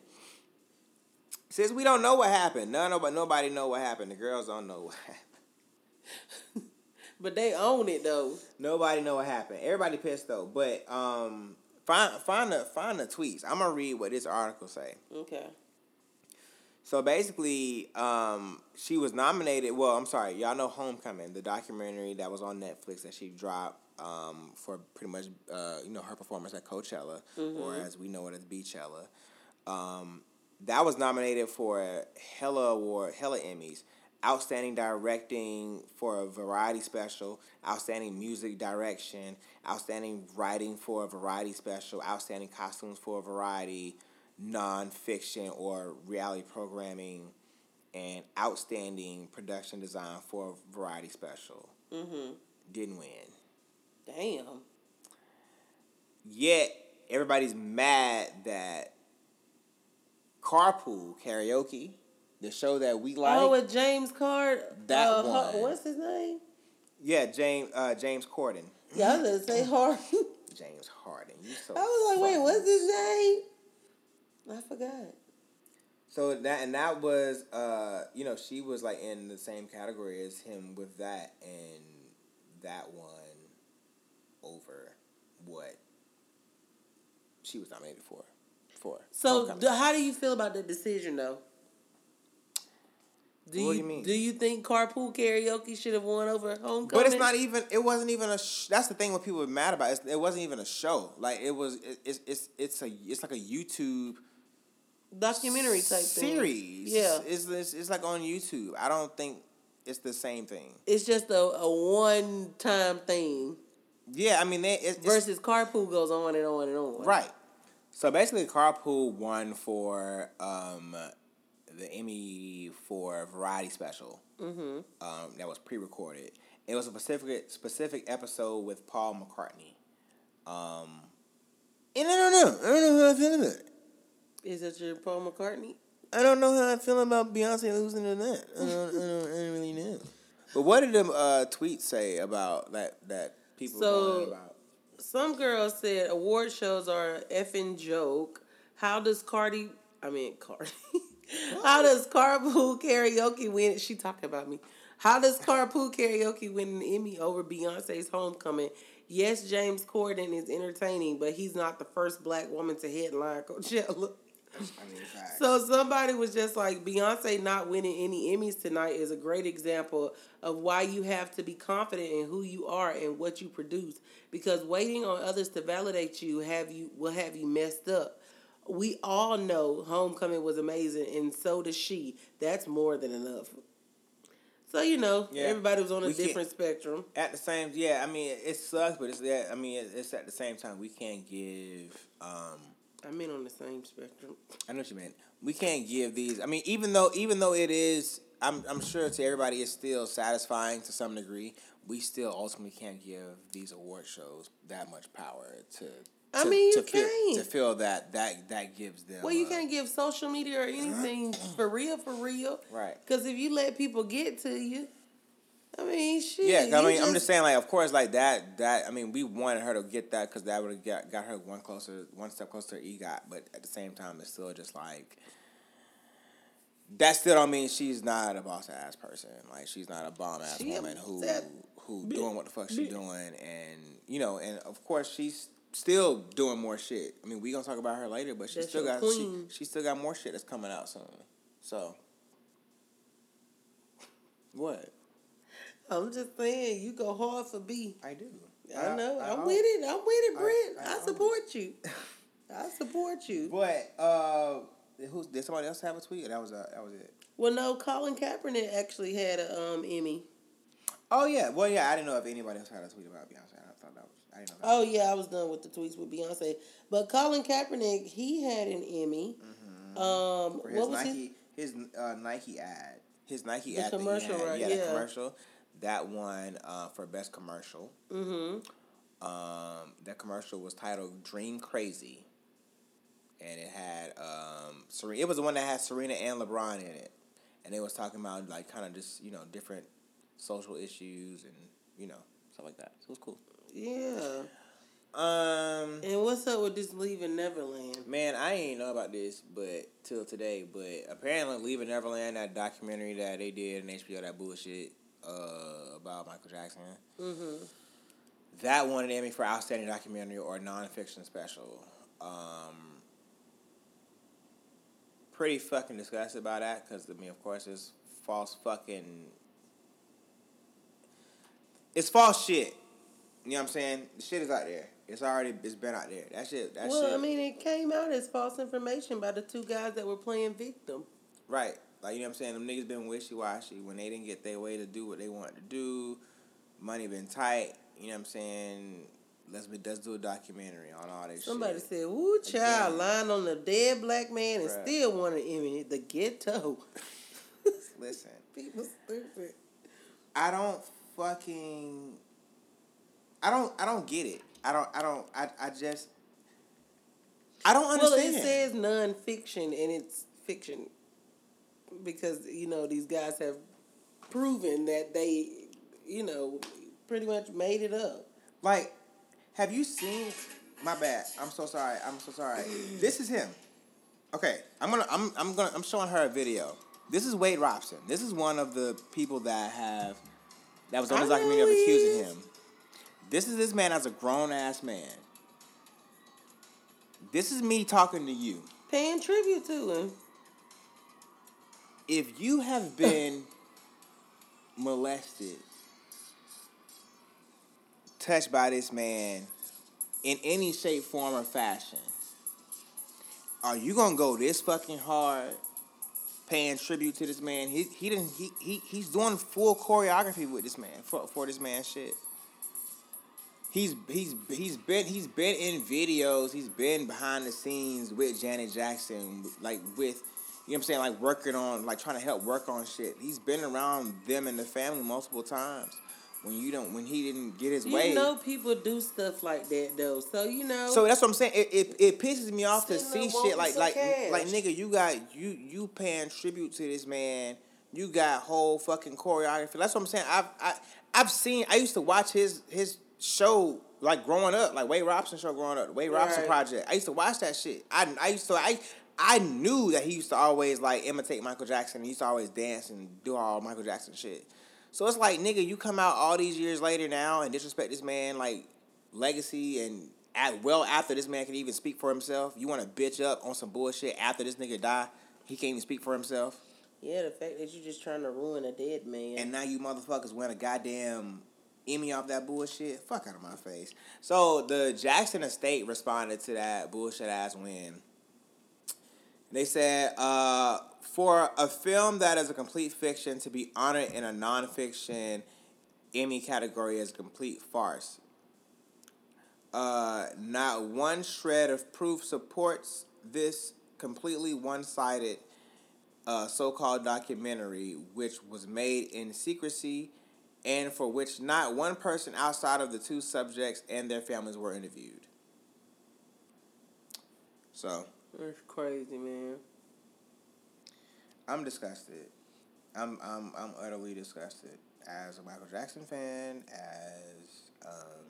Since we don't know what happened, none but nobody know what happened. The girls don't know what happened. but they own it though. Nobody know what happened. Everybody pissed though. But um, find find the find the tweets. I'm gonna read what this article say. Okay. So basically, um, she was nominated. Well, I'm sorry, y'all know Homecoming, the documentary that was on Netflix that she dropped um, for pretty much uh, you know her performance at Coachella, or as we know it as Beachella. Um, that was nominated for a hella award, hella Emmys. outstanding directing for a variety special, outstanding music direction, outstanding writing for a variety special, outstanding costumes for a variety, nonfiction or reality programming, and outstanding production design for a variety special. Mm-hmm. Didn't win. Damn. Yet everybody's mad that Carpool Karaoke, the show that we like. oh, with James Card. That uh, one. What's his name? yeah, James uh, James Corden. Yeah, I was gonna say Harden. James Harden. You so I was like, wait, what's his name? I forgot. So that and that was uh you know she was like in the same category as him with that and that one over what she was nominated for for. So, Homecoming. how do you feel about the decision, though? Do What you, do you mean? Do you think carpool karaoke should have won over homecoming? But it's not even. It wasn't even a. Sh- that's the thing. What people were mad about. It's, it wasn't even a show. Like it was. It, it's it's it's a. It's like a YouTube documentary type thing. series. Yeah, It's, it's it's like on YouTube. I don't think it's the same thing. it's just a, a one time thing. Yeah, I mean, they, it's, it's Versus carpool goes on and on and on. right. So basically, Carpool won for um, the Emmy for Variety Special. Mm-hmm. Um, that was pre-recorded. It was a specific specific episode with Paul McCartney. Um, and I don't know. I don't know how I feel about it. Is that your Paul McCartney? I don't know how I feel about Beyonce losing to that. I don't, I don't, I don't really know. But what did them uh, tweets say about that? That people So- about? Some girl said award shows are an effing joke. How does Cardi? I mean Cardi. How does carpool karaoke win? She talking about me. How does carpool karaoke win an Emmy over Beyonce's Homecoming? Yes, James Corden is entertaining, but he's not the first black woman to headline Coachella. I mean, facts. So somebody was just like Beyonce not winning any Emmys tonight is a great example of why you have to be confident in who you are and what you produce because waiting on others to validate you have you will have you messed up. We all know Homecoming was amazing and so does she. That's more than enough. So you know, Yeah. everybody was on a We different spectrum. At the same, yeah, I mean, it sucks, but it's that. I mean, it's at the same time we can't give. um I mean on the same spectrum. I know what you mean. We can't give these. I mean, even though, even though it is, I'm, I'm sure to everybody it's still satisfying to some degree. We still ultimately can't give these award shows that much power to. I to- mean, to you feel, can't. to feel that that that gives them. Well, you uh, can't give social media or anything for real, for real. Right. Because if you let people get to you, I mean, she. Yeah, I mean, I'm just saying, like, of course, like that. That I mean, we wanted her to get that because that would have got, got her one closer, one step closer to EGOT. But at the same time, it's still just like that. Still don't mean she's not a boss ass person. Like, she's not a bomb ass woman who that- who doing what the fuck she doing, and you know, and of course, she's still doing more shit. I mean, we gonna talk about her later, but she still got she, she still got more shit that's coming out soon. So. What? I'm just saying, you go hard for B. I do. I know. I- I'm I- with it. I'm with it, Brent. I- I, I- support you. I support you. But uh, who's did somebody else have a tweet? That was uh, that was it. Well, no, Colin Kaepernick actually had a um Emmy. Oh yeah, well yeah, I didn't know if anybody else had a tweet about Beyonce. I thought that was I didn't know. That. Oh yeah, I was done with the tweets with Beyonce. But Colin Kaepernick, he had an Emmy. Um, For his what was Nike his uh, Nike ad, his Nike The ad commercial, had, right, yeah, yeah. commercial. That one uh, for best commercial. Mm-hmm. Um, that commercial was titled "Dream Crazy," and it had um, Serena. It was the one that had Serena and LeBron in it, and they was talking about like kind of just you know different social issues and you know stuff like that. So it was cool. Yeah. Um, And what's up with this leaving Neverland? man, I ain't know about this, but till today, but apparently, Leaving Neverland, that documentary that they did in HBO, that bullshit uh, about Michael Jackson. Mm-hmm. That won an Emmy for Outstanding Documentary or Nonfiction Special. Um, pretty fucking disgusted about that because, I mean, of course, it's false fucking. It's false shit. You know what I'm saying? The shit is out there. It's already, it's been out there. That shit, that Well, shit. I mean, it came out as false information by the two guys that were playing victim. Right. Like you know what I'm saying? Them niggas been wishy washy when they didn't get their way to do what they wanted to do. Money been tight. You know what I'm saying? Let's be, let's do a documentary on all this. Somebody shit. said, "Woo, child, Again. lying on the dead black man and Bruh. still want to Emmy the ghetto." Listen, People stupid. I don't fucking. I don't. I don't get it. I don't. I don't. I. I just. I don't understand. Well, it says nonfiction, and it's fiction because you know these guys have proven that they, you know, pretty much made it up. Like, have you seen? My bad. I'm so sorry. I'm so sorry. This is him. Okay, I'm gonna. I'm. I'm gonna. I'm showing her a video. This is Wade Robson. This is one of the people that have that was on know documentary of accusing him. This is this man as a grown ass man. This is me talking to you. Paying tribute to him. If you have been molested, touched by this man in any shape, form, or fashion, are you gonna go this fucking hard paying tribute to this man? He he didn't he, he he's doing full choreography with this man for for this man shit. He's he's he's been he's been in videos. He's been behind the scenes with Janet Jackson, like with you know what I'm saying, like working on like trying to help work on shit. He's been around them and the family multiple times. When you don't, when he didn't get his You way, you know people do stuff like that though, so you know. so that's what I'm saying. It, it, it pisses me off to see shit like like cash. like nigga, you got you you paying tribute to this man. You got whole fucking choreography. That's what I'm saying. I've I, I've seen. I used to watch his his show like growing up, like Wade Robson show growing up, the Wade Robson Right. project. I used to watch that shit. I I used to I. I knew that he used to always like imitate Michael Jackson. He used to always dance and do all Michael Jackson shit. So it's like, nigga, you come out all these years later now and disrespect this man like legacy and at well after this man can even speak for himself. You want to bitch up on some bullshit after this nigga die. He can't even speak for himself. yeah, the fact that you just trying to ruin a dead man. And now you motherfuckers win a goddamn Emmy off that bullshit. Fuck out of my face. So the Jackson estate responded to that bullshit ass win. They said, uh, for a film that is a complete fiction to be honored in a nonfiction Emmy category is a complete farce. Uh, not one shred of proof supports this completely one sided uh, so called documentary, which was made in secrecy and for which not one person outside of the two subjects and their families were interviewed. So, That's crazy, man. I'm disgusted. I'm I'm I'm utterly disgusted as a Michael Jackson fan. As um,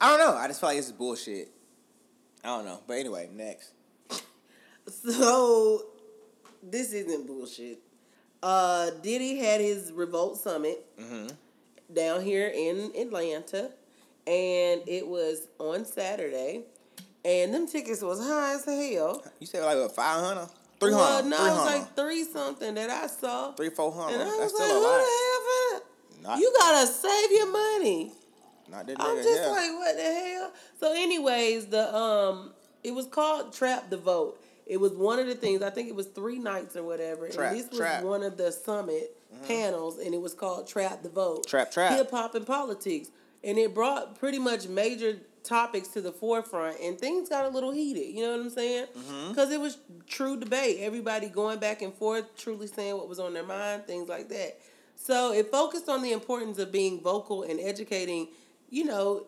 I don't know. I just feel like this is bullshit. I don't know. But anyway, next. So this isn't bullshit. Uh, Diddy had his Revolt Summit Mm-hmm. down here in Atlanta, and it was on Saturday, and them tickets was high as hell. You said like a 500? 300? Well, no, it was like three something that I saw. Three, four hundred. That's was still a lot. the hell for Not, You gotta save your money. not that I'm just here. like, what the hell? So, anyways, the um, it was called Trap the Vote. It was one of the things. I think it was three nights or whatever. Trap, and this was trap. one of the summit panels, and it was called Trap the Vote. Trap, trap. Hip hop and politics, and it brought pretty much major topics to the forefront, and things got a little heated. You know what I'm saying? Mm-hmm. Because it was true debate. Everybody going back and forth, truly saying what was on their mind, things like that. So it focused on the importance of being vocal and educating, you know,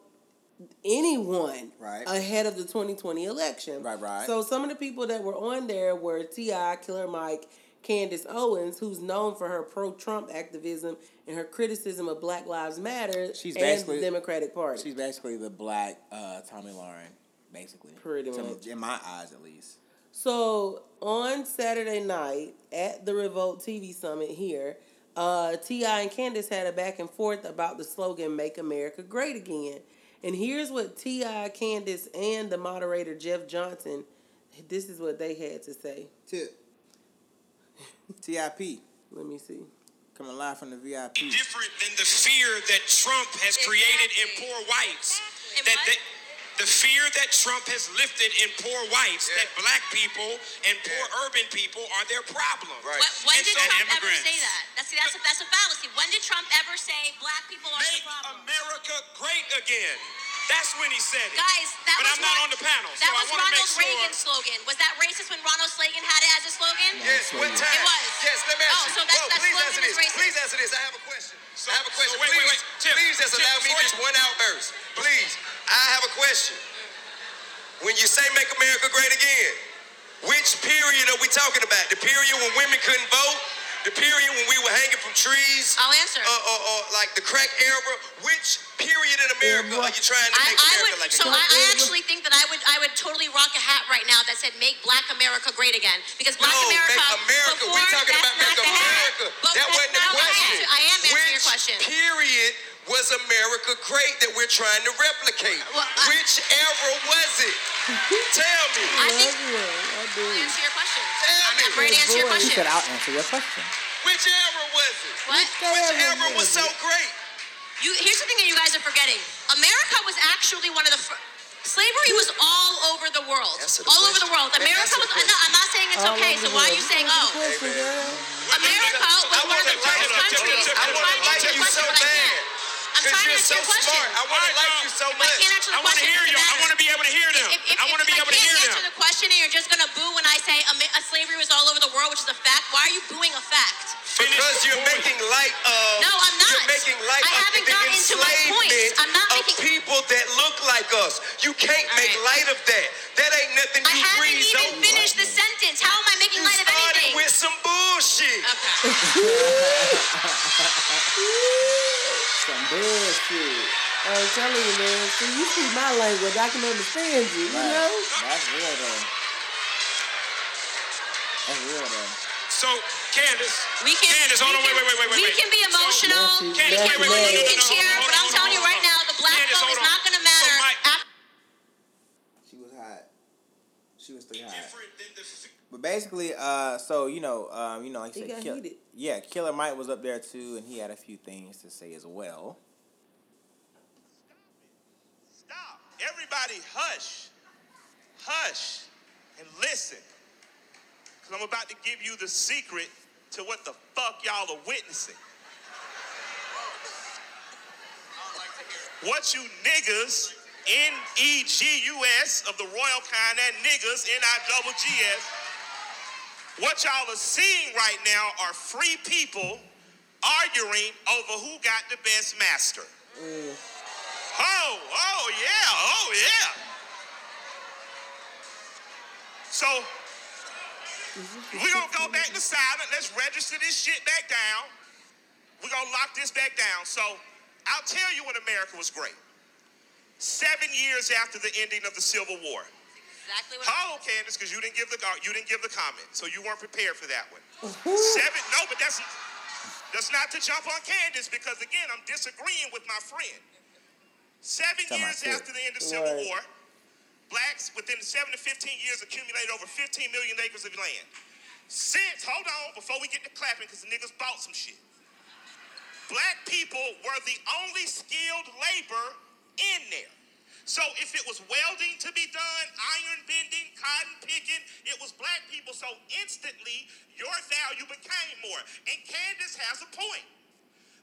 anyone Right. ahead of the 2020 election. Right, right. So some of the people that were on there were T.I., Killer Mike, Candace Owens, who's known for her pro-Trump activism and her criticism of Black Lives Matter She's and the Democratic Party. She's basically the black uh, Tomi Lahren, basically. Pretty To- much. In my eyes, at least. So on Saturday night at the Revolt TV Summit here, uh, Ti and Candace had a back and forth about the slogan "Make America Great Again." And here's what Ti, Candace, and the moderator Jeff Johnson, this is what they had to say. Tip. TIP. Let me see. Coming live from the VIP. different than the fear that Trump has created in poor whites. In That what? they, the fear that Trump has lifted in poor whites Yeah. that black people and poor urban people are their problem. Right. When, when And did so- Trump and ever say that? That's that's a, that's a fallacy. When did Trump ever say black people are Make the problem? America great again. That's when he said it. Guys, that but was I'm not Ron- on the panel, That I was want to make Ronald sure. Reagan's slogan. Was that racist when Ronald Reagan had it as a slogan? Yes, what time? It was. Yes, let me ask Oh, you. so that's- Whoa, that please answer this. racist. Please answer this. I have a question. So- I have a question. so wait, please, wait, wait. Tip, please just Tip, allow me before just you- one outburst. Please. I have a question. When you say make America great again, which period are we talking about? The period when women couldn't vote? The period when we were hanging from trees? I'll answer. Or, or, or like the crack era? Which period in America are you trying to I, make I America would like so that? I, I actually think that I would I would totally rock a hat right now that said make Black America great again because Black no, America make America. before We're talking about not make the. America. That wasn't the not what I question. I am answering Which your question. Which period was America great that we're trying to replicate? Well, I- Which era was it? Tell me. I think Yeah, I do. I'll answer your question. Tell I'm me. not ready to answer your Boy, He question. said, I'll answer your question. Which era was it? What? Which era was so great? You, here's the thing that you guys are forgetting. America was actually one of the. Fr- slavery was all over the world. Answer the all over the world. America was. the I'm not, I'm not saying it's All okay. So why are you saying oh? the question, girl. America was one of the first like- countries. I I'm wanna trying to answer you your question, so but I bad. Can't. I'm trying to you're answer so your question. smart. I want to like you so I can't answer the I want to question. hear you. I want to be able to hear them. If, if, I want to be able to can't answer the question and you're just gonna boo when I say Am- uh, slavery was all over the world, which is a fact, why are you booing a fact? Because you're making light of. No, I'm not. You're making light I of haven't the gotten into my point. I'm not of making- people that look like us. You can't All make right. light of that. That ain't nothing you I haven't even over. finished the sentence. How am I making You light of started anything? with some bullshit. Okay. Some bullshit. I'm telling you, man. See, you speak my language, I can understand you. You Right. know. That's real, though. That's real, though. So, Candace, We can. Candace, we hold on, can, wait, wait, wait, wait, We wait. can be emotional. Nancy, we Candace, can wait, wait, boo, wait, you no, can no, no, cheer, hold on, but I'm hold on, telling you hold right on. now, the black Candace, vote hold is on. not going to So matter. my- after She was hot. She was too hot. different than the But basically, uh, so you know, um, you know, like I said, Kill- yeah, Killer Mike was up there too, and he had a few things to say as well. Stop. Everybody hush. Hush and listen. Because I'm about to give you the secret to what the fuck y'all are witnessing. What you niggas, N-E-G-U-S of the royal kind, and niggas, N-I-double-G-S, what y'all are seeing right now are free people arguing over who got the best master. Mm. Oh, oh yeah, oh yeah. So we're gonna go back to silent. Let's register this shit back down. We're gonna lock this back down. So I'll tell you when America was great. Seven years after the ending of the Civil War. Exactly what Hold, Candace, because you didn't give the uh, you didn't give the comment, so you weren't prepared for that one. Seven, no, but that's that's not to jump on Candace because again, I'm disagreeing with my friend. Seven Talking years after the end of Civil Right. War, blacks within seven to 15 years accumulated over 15 million acres of land. Since, hold on, before we get to clapping, because the niggas bought some shit. Black people were the only skilled labor in there. So if it was welding to be done, iron bending, cotton picking, it was black people. So instantly, your value became more. And Candace has a point.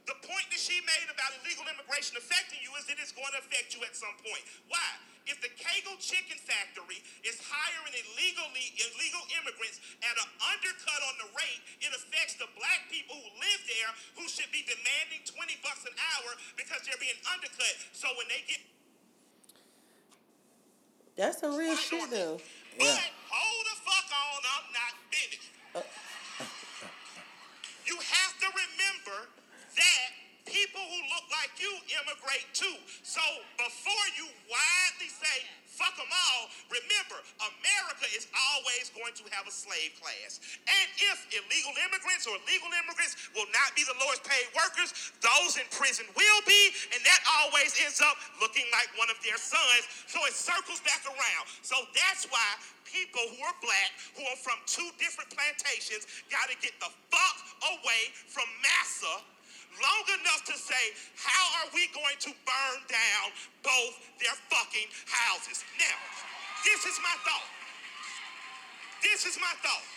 The point that she made about illegal immigration affecting you is that it's going to affect you at some point. Why? If the Kegel Chicken Factory is hiring illegally illegal immigrants at an undercut on the rate, it affects the black people who live there who should be demanding 20 bucks an hour because they're being undercut. So when they get That's some real shit, though. but hold the fuck on, I'm not finished. Uh, you have to remember that people who look like you immigrate too. So before you widely say, fuck them all, remember, America is always going to have a slave class. And if illegal immigrants or legal immigrants will not be the lowest paid workers, those in prison will be, and that always ends up looking like one of their sons. So it circles back around. So that's why people who are black, who are from two different plantations, got to get the fuck away from massa long enough to say, how are we going to burn down both their fucking houses? Now, this is my thought. This is my thought.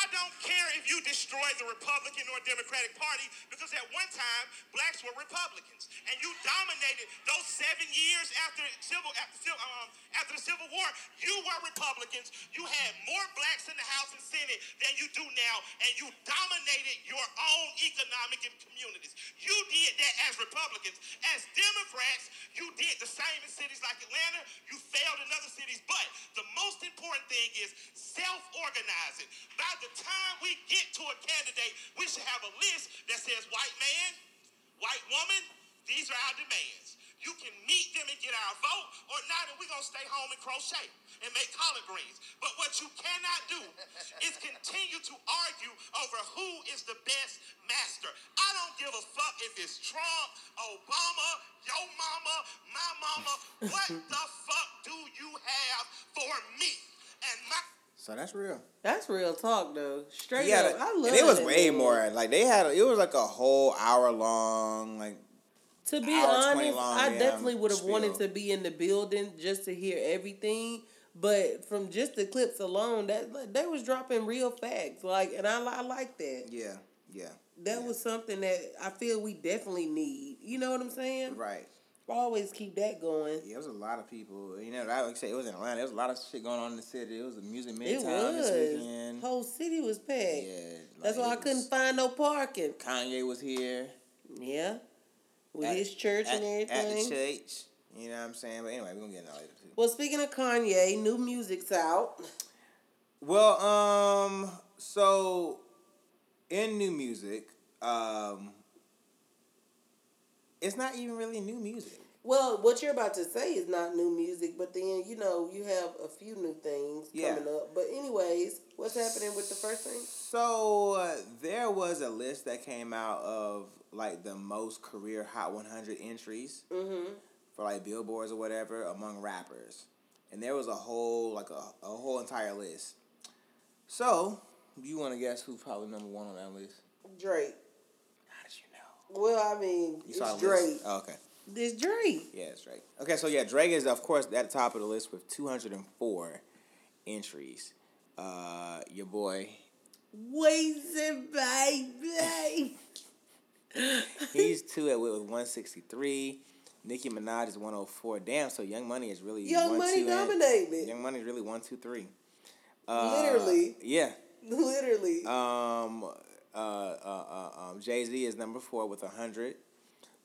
I don't care if you destroy the Republican or Democratic Party because at one time blacks were Republicans and you dominated those seven years after civil after, um, after the Civil War. You were Republicans. You had more blacks in the House and Senate than you do now, and you dominated your own economic and communities. You did that as Republicans. As Democrats, you did the same in cities like Atlanta. You failed in other cities, but the most important thing is self-organizing. By the time we get to a candidate, we should have a list that says white man, white woman, these are our demands. You can meet them and get our vote, or not, and we're gonna stay home and crochet and make collard greens. But what you cannot do is continue to argue over who is the best master. I don't give a fuck if it's Trump, Obama, your mama, my mama. What the fuck So that's real. That's real talk though. Straight Yeah, up. I love and it was way more. Like they had, it was like a whole hour long. Like To be honest, I damn definitely would have wanted to be in the building just to hear everything. But from just the clips alone, that like, they was dropping real facts. Like, and I, I like that. yeah, yeah, That was something that I feel we definitely need. You know what I'm saying? right. Always keep that going. Yeah, it was a lot of people. You know, like I said, it was in Atlanta. There was a lot of shit going on in the city. It was a music midtown this weekend. Whole city was packed. Yeah, That's why I couldn't find no parking. Kanye was here Yeah. With At- his church at, and everything. at the church. You know what I'm saying? But anyway, we're gonna get into later too. Well, speaking of Kanye, new music's out. Well, um, so in new music, um, it's not even really new music. Well, what you're about to say is not new music, but then you know you have a few new things Yeah. coming up. But anyways, what's happening with the first thing? So uh, there was a list that came out of like the most career Hot 100 entries Mm-hmm. for like billboards or whatever among rappers, and there was a whole like a, a whole entire list. So you want to guess who's probably number one on that list? Drake. How did you know? Well, I mean, You it's? Drake. Oh, okay. It's Drake. Yeah, it's Drake. Okay, so yeah, Drake is of course at the top of the list with 204 entries. Uh, your boy, Weezy baby. he's two at with 163. Nicki Minaj is 104. Damn, so Young Money is really Young one, Money two, dominated. Young Money is really one, two, three. Uh, Literally. Yeah. Literally. Um, uh, uh, uh, um, Jay Z is number four with 100.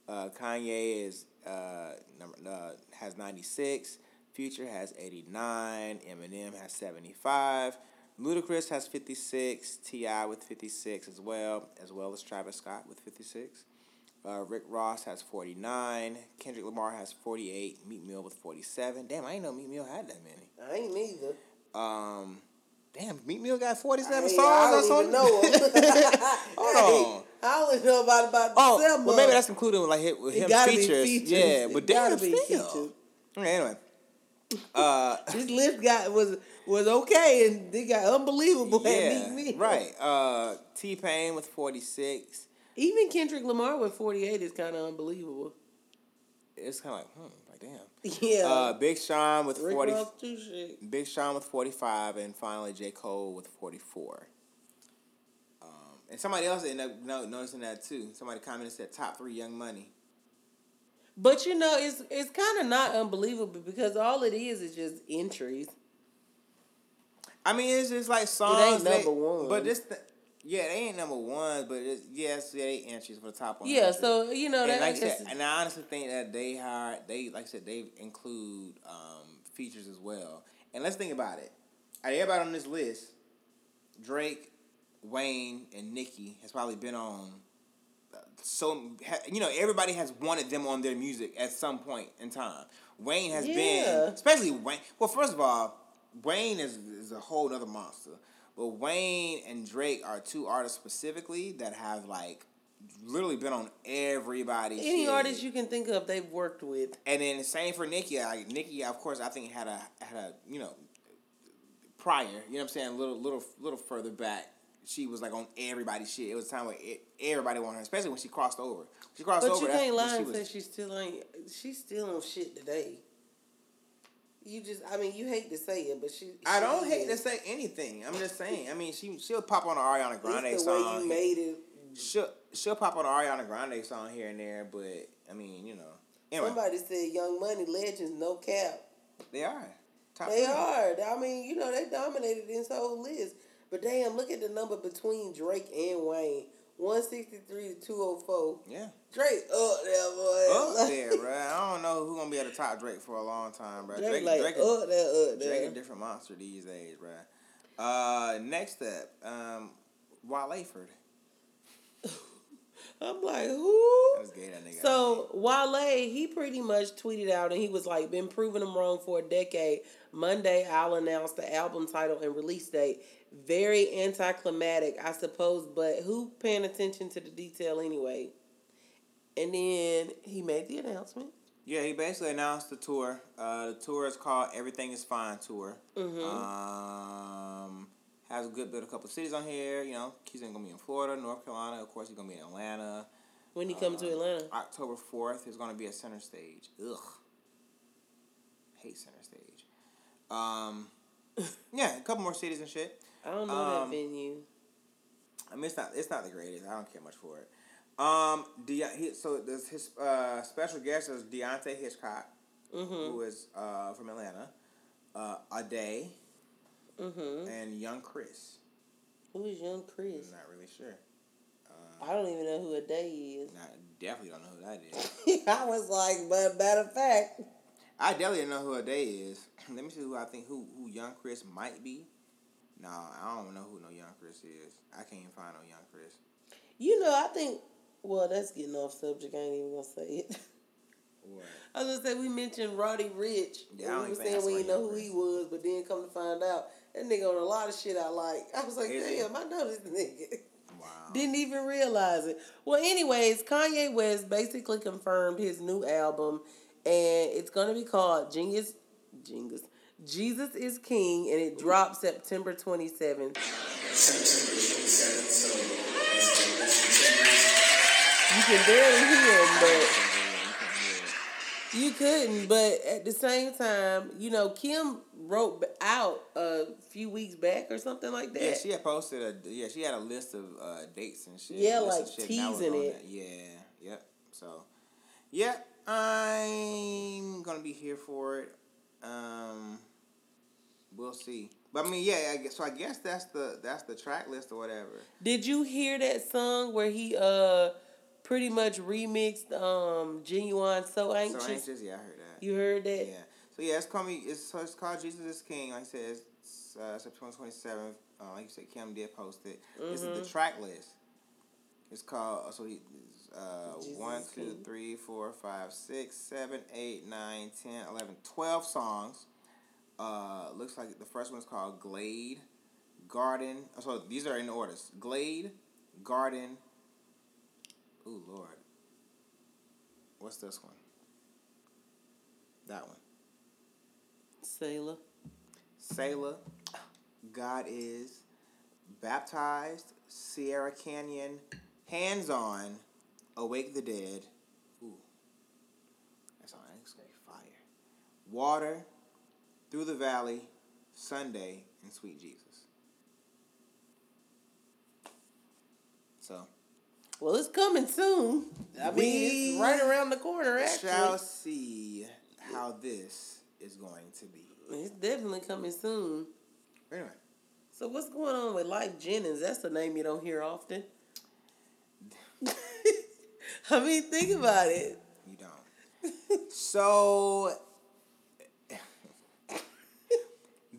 Uh, Kanye is uh, number uh, has 96. Future has 89. Eminem has 75. Ludacris has 56. T.I. with 56 as well, as well as Travis Scott with 56. Uh, Rick Ross has 49. Kendrick Lamar has 48. Meek Mill with 47. Damn, I ain't know Meek Mill had that many. I ain't neither. Um, damn, Meek Mill got 47 Hey, songs I or something? know him. Hold on. I only know about about Oh, well, maybe that's included with like hit with It him features. features. Yeah, but damn, be features. Okay, anyway. Uh, This list got was was okay, and they got unbelievable yeah, right. Uh, T Pain with forty six. Even Kendrick Lamar with forty eight is kind of unbelievable. It's kind of like, hmm, like damn. Yeah. Uh, Big Sean with Rick forty. Ross too shit. Big Sean with forty five, and finally J Cole with forty four. Um, and somebody else ended up no, noticing that too. Somebody commented said top three Young Money. But you know, it's it's kind of not unbelievable because all it is is just entries. I mean, it's just like songs. number they- one. But this, th- yeah, they ain't number one. But it's, yes, yeah, they entries for the top one. Yeah, so you know and that. like I said, and I honestly think that they hired they like I said they include um, features as well. And let's think about it. Out of everybody on this list, Drake, Wayne, and Nicki has probably been on. uh, So you know, everybody has wanted them on their music at some point in time. Wayne has Yeah. been, especially Wayne. Well, first of all, Wayne is is a whole other monster. But Wayne and Drake are two artists specifically that have like literally been on everybody's any shit. artist you can think of, they've worked with. And then same for Nicki. Like Nicki, of course, I think had a had a you know prior. You know what I'm saying? A little little little further back. she was like on everybody's shit. It was a time where it, everybody wanted her, especially when she crossed over. She crossed But over. you can't lie she and was- say she still ain't. She's still on shit today. You just, I mean, you hate to say it, but she. I don't hate to say anything. I'm just saying. I mean, she she'll pop on an Ariana Grande It's the way you made it. she'll she'll pop on an Ariana Grande song here and there, but I mean, you know. Anyway, Somebody said Young Money Legends, no cap. they are. Top They are. I mean, you know, they dominated this whole list. But damn, look at the number between Drake and Wayne. 163 to 204. Yeah. Drake up there, boy. Up there, bro. I don't know who's gonna be at the top Drake for a long time, bro. Drake, Drake, like Drake, up there, up Drake a different monster these days, bro. Uh, next up, um, Wale. I'm like, who? That was gay, that nigga. So Wale, he pretty much tweeted out and he was like, been proving them wrong for a decade. Monday, I'll announce the album title and release date. Very anticlimactic, I suppose, but who paying attention to the detail anyway? And then he made the announcement. Yeah, he basically announced the tour. Uh, the tour is called Everything Is Fine Tour. Mm-hmm. Um, has a good bit, a couple cities on here. You know, he's gonna be in Florida, North Carolina. Of course, he's gonna be in Atlanta. When he come Uh, to Atlanta. October fourth is gonna be at Center Stage. Ugh, hate Center Stage. Um, yeah, a couple more cities and shit. I don't know um, that venue. I mean, it's not it's not the greatest. I don't care much for it. Um, De- he, so this his uh, special guest is Deante' Hitchcock, Mm-hmm. who is uh, from Atlanta. Uh, Ade Mm-hmm. and Young Chris. Who is Young Chris? I'm not really sure. I don't even know who a day is. I definitely don't know who that is. I was like, but matter of fact, I definitely don't know who Ade is. Let me see who I think who who Young Chris might be. No, I don't know who no Young Chris is. I can't even find no Young Chris. you know, I think. Well, that's getting off subject. I ain't even gonna say it. What? I was gonna say we mentioned Roddy Ricch. Yeah, I and don't we were saying we didn't know who Chris. he was, but then come to find out, that nigga on a lot of shit I like. I was like, Is damn, I know this nigga. Wow. Didn't even realize it. Well, anyways, Kanye West basically confirmed his new album, and it's gonna be called Genius, Genius, Jesus is King, and it drops September twenty seventh. You can barely hear him, but you couldn't. But at the same time, you know, Kim wrote out a few weeks back or something like that. Yeah, she had posted a yeah, she had a list of uh, dates and shit. Yeah, like shit, and that was teasing it. that. Yeah, yep. So, yeah, I'm gonna be here for it. Um, we'll see. But I mean, yeah. I guess, so I guess that's the that's the track list or whatever. Did you hear that song where he uh pretty much remixed um Ginuwine So Anxious? So anxious. Yeah, I heard that. You heard that? Yeah. So yeah, it's called me. It's so it's called Jesus is King. Like I said, it's uh, September twenty seventh. Uh, like you said, Kim did post it. This is the track list. It's called so he uh, Jesus one, two, three, four, five, six, seven, eight, nine, ten, eleven, twelve songs. Uh, looks like the first one's called Glade, Garden. oh, So these are in orders: Glade, Garden. Ooh Lord. What's this one? That one. Selah. Selah, God is, Baptized, Sierra Canyon, Hands On, Awake the Dead. Ooh, that's all. That's gonna be fire. Water, Through the Valley, Sunday, and Sweet Jesus. So Well, it's coming soon. I mean, it's right around the corner. Actually, We shall see how this is going to be. it's definitely coming soon. Anyway. So what's going on with Lyfe Jennings? That's a name you don't hear often. I mean, think about it. You don't. so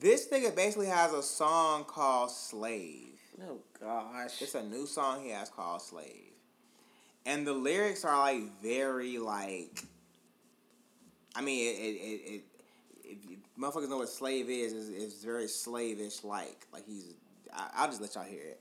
this nigga basically has a song called Slave. Oh gosh. It's a new song he has called Slave. And the lyrics are like very like I mean it it, it, it if you, motherfuckers know what slave is, is it's very slavish like. Like he's I, I'll just let y'all hear it.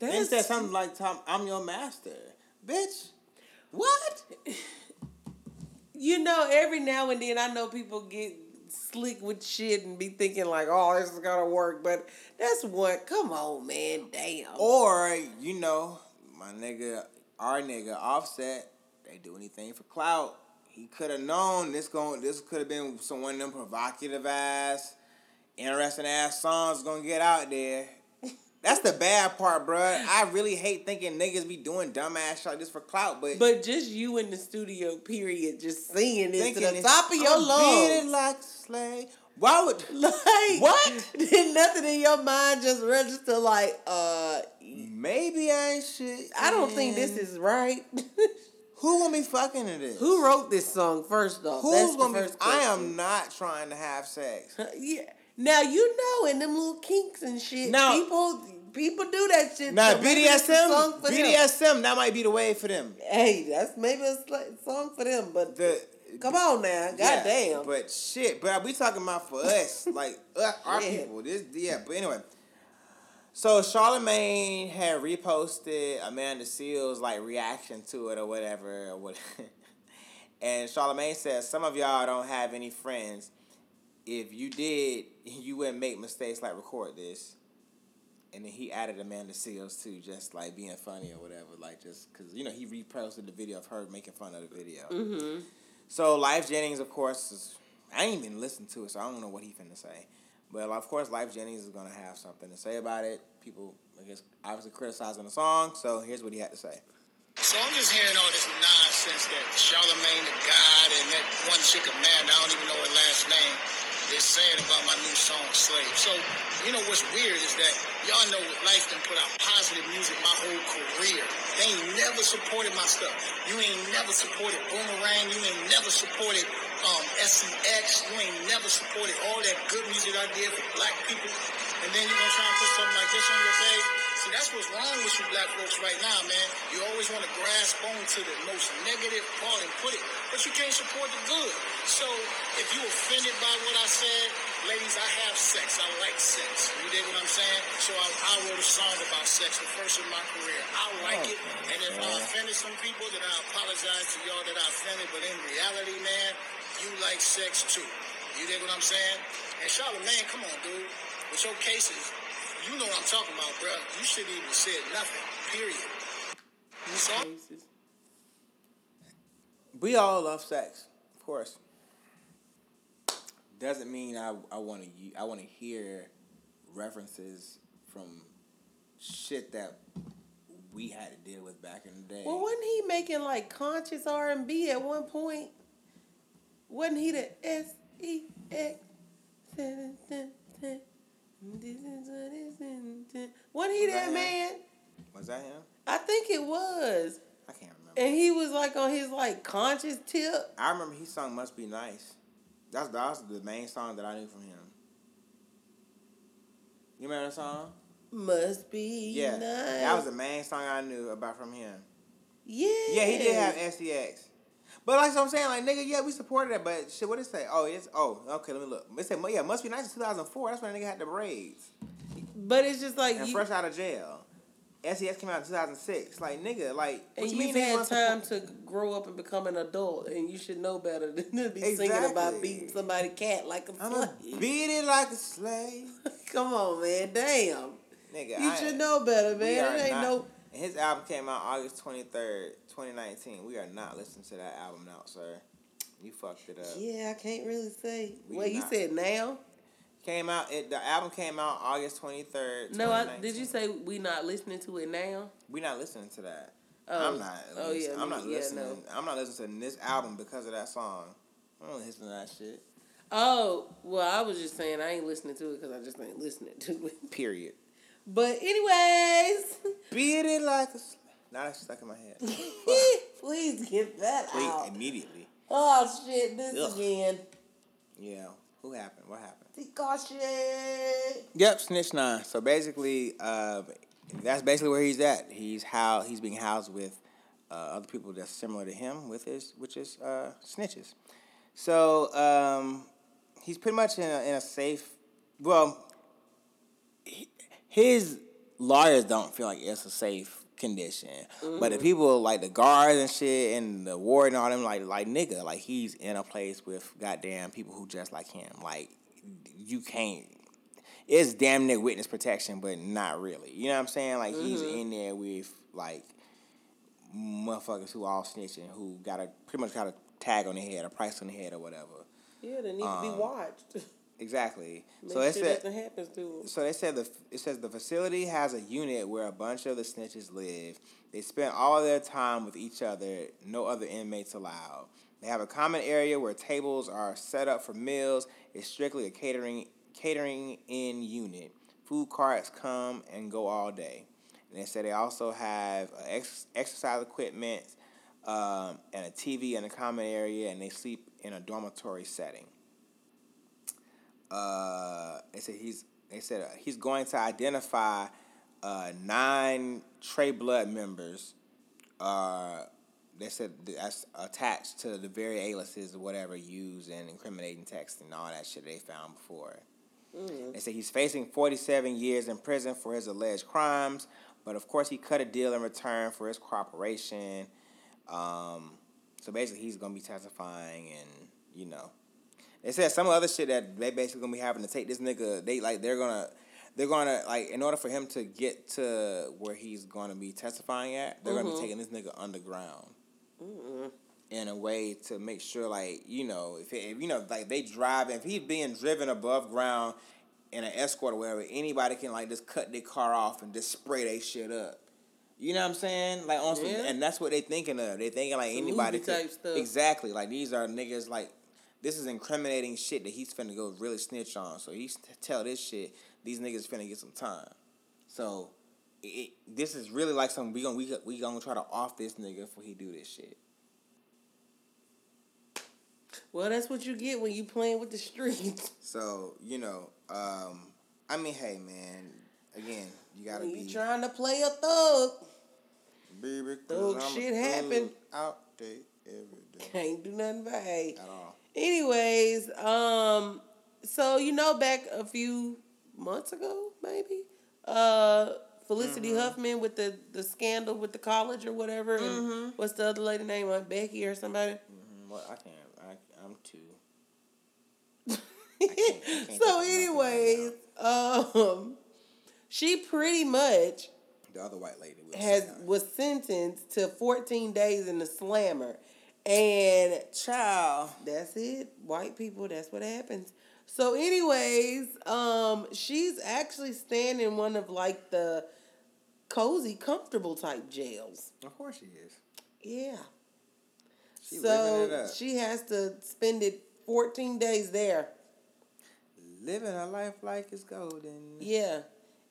Then That's said something like, "Tom, I'm your master, bitch." What? You know, every now and then I know people get slick with shit and be thinking like, "Oh, this is gonna work," but that's what. Come on, man. Damn. Or you know, my nigga, our nigga, Offset, they do anything for clout. He could have known this going. This could have been some one of them provocative ass, interesting ass songs gonna get out there. That's the bad part, bruh. I really hate thinking niggas be doing dumbass shit like this for clout, but But just you in the studio, period, just singing this to the top of your I'm lungs. like a slave. Why would Like What? Did nothing in your mind just register like, uh, maybe I ain't shit? I don't think this is right. who gonna be fucking to this. Who wrote this song first off? Who's That's gonna be? first I question. am not trying to have sex. Yeah. Now you know, in them little kinks and shit, Now- people people do that shit. Now so a BDSM, them. BDSM, that might be the way for them. Hey, that's maybe a song for them, but The come on now, yeah, goddamn. But shit, but we talking about for us, like uh, our Yeah. people. This, yeah. But anyway, so Charlemagne had reposted Amanda Seales like reaction to it or whatever, or what. and Charlemagne says some of y'all don't have any friends. If you did, you wouldn't make mistakes like record this. And then he added Amanda Seales too, just like being funny or whatever, like just because you know he reposted the video of her making fun of the video. Mm-hmm. So Lyfe Jennings, of course, is, I ain't even listened to it, so I don't know what he finna say. But of course, Lyfe Jennings is gonna have something to say about it. People, I guess, obviously criticizing the song. So here's what he had to say. So I'm just hearing all this nonsense that Charlemagne the God and that one chick Amanda, I don't even know her last name, is saying about my new song Slave. So, you know what's weird is that y'all know Lyfe done put out positive music my whole career. They never supported my stuff. You ain't never supported Boomerang. You ain't never supported um, SEX. You ain't never supported all that good music I did for black people. And then you're gonna try and put something like this on your page. See, that's what's wrong with you black folks right now, man. You always want to grasp onto the most negative part and put it, but you can't support the good. So if you offended by what I said, ladies, I have sex. I like sex. You dig what I'm saying? So I, I wrote a song about sex, the first in my career. I like it, oh. and if I uh-huh. offended some people, then I apologize to y'all that I offended. But in reality, man, you like sex too. You dig what I'm saying? And Charlemagne, come on, dude. With your cases, you know what I'm talking about, bro. You shouldn't even said nothing. Period. You saw? We all love sex, of course. Doesn't mean I I want to I want to hear references from shit that we had to deal with back in the day. Well, wasn't he making like conscious R and B at one point? Wasn't he the S E X? Wasn't he that Right. man? Was that him? I think it was. I can't remember. And he was like on his like conscious tip. I remember he sung "Must Be Nice." That's that was the main song that I knew from him. You remember that song? Must be Yeah, nice. that was the main song I knew about from him. yeah. Yeah, he did have SEX. But like I'm saying, like nigga, yeah, we supported that. But shit, what did it say? Oh, it's oh, okay. Let me look. It said, yeah, must be nice in 2004. That's when nigga had the braids But it's just like and you, fresh out of jail. SEX came out in 2006. Like nigga, like what and you you've had time support- to grow up and become an adult, and you should know better than to be singing about Exactly. beating somebody cat like a I'ma slave. beat it like a slave, Come on, man. Damn. nigga. You I- should know better, man. It ain't not- no. And his album came out August 23rd, 2019. We are not listening to that album now, sir. You fucked it up. Yeah, I can't really say. We Wait, you said now? Came out. It, the album came out August 23rd. No, I, did you say we not listening to it now? We not listening to that. Oh. I'm not. Oh, listen- yeah, I'm not yeah, listening. no. I'm not listening to this album because of that song. I don't listen to that shit. Oh, well, I was just saying I ain't listening to it because I just ain't listening to it. Period. But anyways, Beat it like a. Sl- now that's stuck in my head. Please get that Please, out. immediately. Oh shit, this Ugh. again. Yeah. Who happened? What happened? Tekashi. Yep, Snitch Nine. So basically, uh, that's basically where he's at. He's how he's being housed with uh, other people that's similar to him with his, which is uh, snitches. So um, he's pretty much in a, in a safe. Well, he- his lawyers don't feel like it's a safe condition, but the mm-hmm. people like the guards and shit and the warden and all them like like nigga like he's in a place with goddamn people who just like him. Like you can't. It's damn near witness protection, but not really. You know what I'm saying? Like he's mm-hmm. in there with like motherfuckers who all snitching, who got a pretty much got a tag on their head, a price on their head, or whatever. Yeah, they need to be um, watched. Exactly. Make so they sure said. nothing happens to. So they said the it says the facility has a unit where a bunch of the snitches live. They spend all their time with each other. No other inmates allowed. They have a common area where tables are set up for meals. It's strictly a catering catering in unit. Food carts come and go all day. And they said they also have uh, ex- exercise equipment um, and a TV in a common area, and they sleep in a dormitory setting uh, they said he's they said uh, he's going to identify uh, nine Trey Blood members. Uh, they said that's attached to the very aliases or whatever used in incriminating text and all that shit they found before. They say he's facing 47 years in prison for his alleged crimes, but of course he cut a deal in return for his cooperation. Um, so basically, he's gonna be testifying, and you know, they said some other shit that they basically gonna be having to take this nigga. They like they're gonna they're gonna like in order for him to get to where he's gonna be testifying at, they're gonna be taking this nigga underground in a way to make sure like you know if, it, if you know like they drive if he's being driven above ground in an escort or whatever, anybody can like just cut their car off and just spray their shit up. You know what I'm saying? Like on Yeah. and that's what they thinking of. They thinking like anybody could- stuff. Exactly. Like these are niggas like this is incriminating shit that he's finna go really snitch on. So he's tell this shit. These niggas finna get some time. So it, this is really like something we gonna we we gonna try to off this nigga before he do this shit. Well, that's what you get when you playing with the streets. So you know, um, I mean, hey man, again, you gotta When be trying to play a thug, baby. Thug shit happen. out there every day can't do nothing but hate. at all. Anyways, um, so you know, back a few months ago, maybe, uh, Felicity Mm-hmm. Huffman with the the scandal with the college or whatever, Mm-hmm. and what's the other lady name? Like Becky or somebody. Mm, Well, I can't. I, I'm too. can't think so, of nothing anyways, um, she pretty much The other white lady was has was sentenced to 14 days in the slammer, and child. That's it. White people, that's what happens. So, anyways, um, she's actually staying in one of like the cozy, comfortable type jails. Of course she is. Yeah. She so she has to spend it 14 days there. living her life like it's golden. Yeah.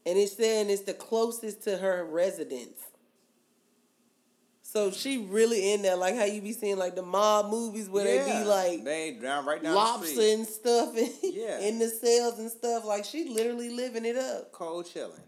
And it's saying it's the closest to her residence. So she really in there, like how you be seeing like the mob movies where they be like they down right down lobster and stuff in, Yeah. in the cells and stuff. Like she literally living it up. cold chilling.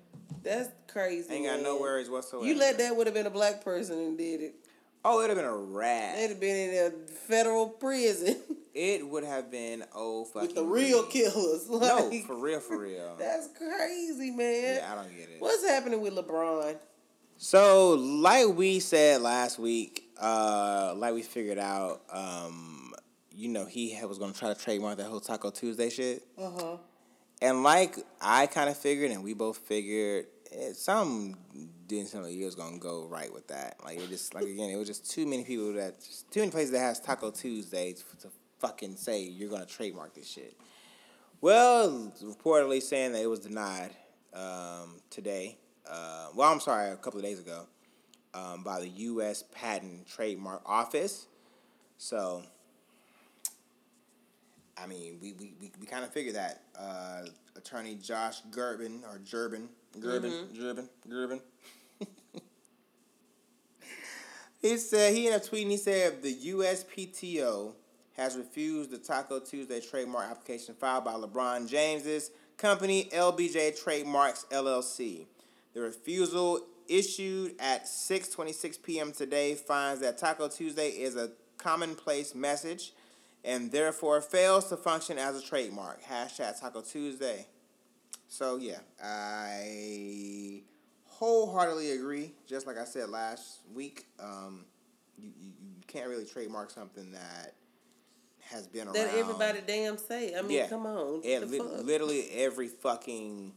That's crazy. Ain't got no man. worries whatsoever. You let that would have been a black person and did it. Oh, it'd have been a rat. It'd have been in a federal prison It would have been oh fucking. with the real killers. No, for real, for real. that's crazy, man. Yeah, I don't get it. What's happening with LeBron? So, like we said last week, uh, like we figured out, um, you know, he was going to try to trademark that whole Taco Tuesday shit. Uh huh. And like I kind of figured, and we both figured, it, some didn't seem like it was gonna go right with that. Like it just like again, it was just too many people that just too many places that has Taco Tuesday to, to fucking say you're gonna trademark this shit. Well, reportedly saying that it was denied um, today. Uh, well, I'm sorry, a couple of days ago, um, by the U.S. Patent Trademark Office. So, I mean, we we, we, we kind of figured that. Uh, attorney Josh Gerben, or Gerbin, Gerbin, Gerben, Gerbin. he said he in a tweet and he said the USPTO has refused the Taco Tuesday trademark application filed by LeBron James's company LBJ Trademarks LLC. The refusal issued at 6:26 p.m. today finds that Taco Tuesday is a commonplace message and therefore fails to function as a trademark. Hashtag Taco Tuesday. So yeah, I wholeheartedly agree. Just like I said last week, um, you, you, you can't really trademark something that has been around. That everybody damn say. I mean, Yeah. come on. Li- literally every fucking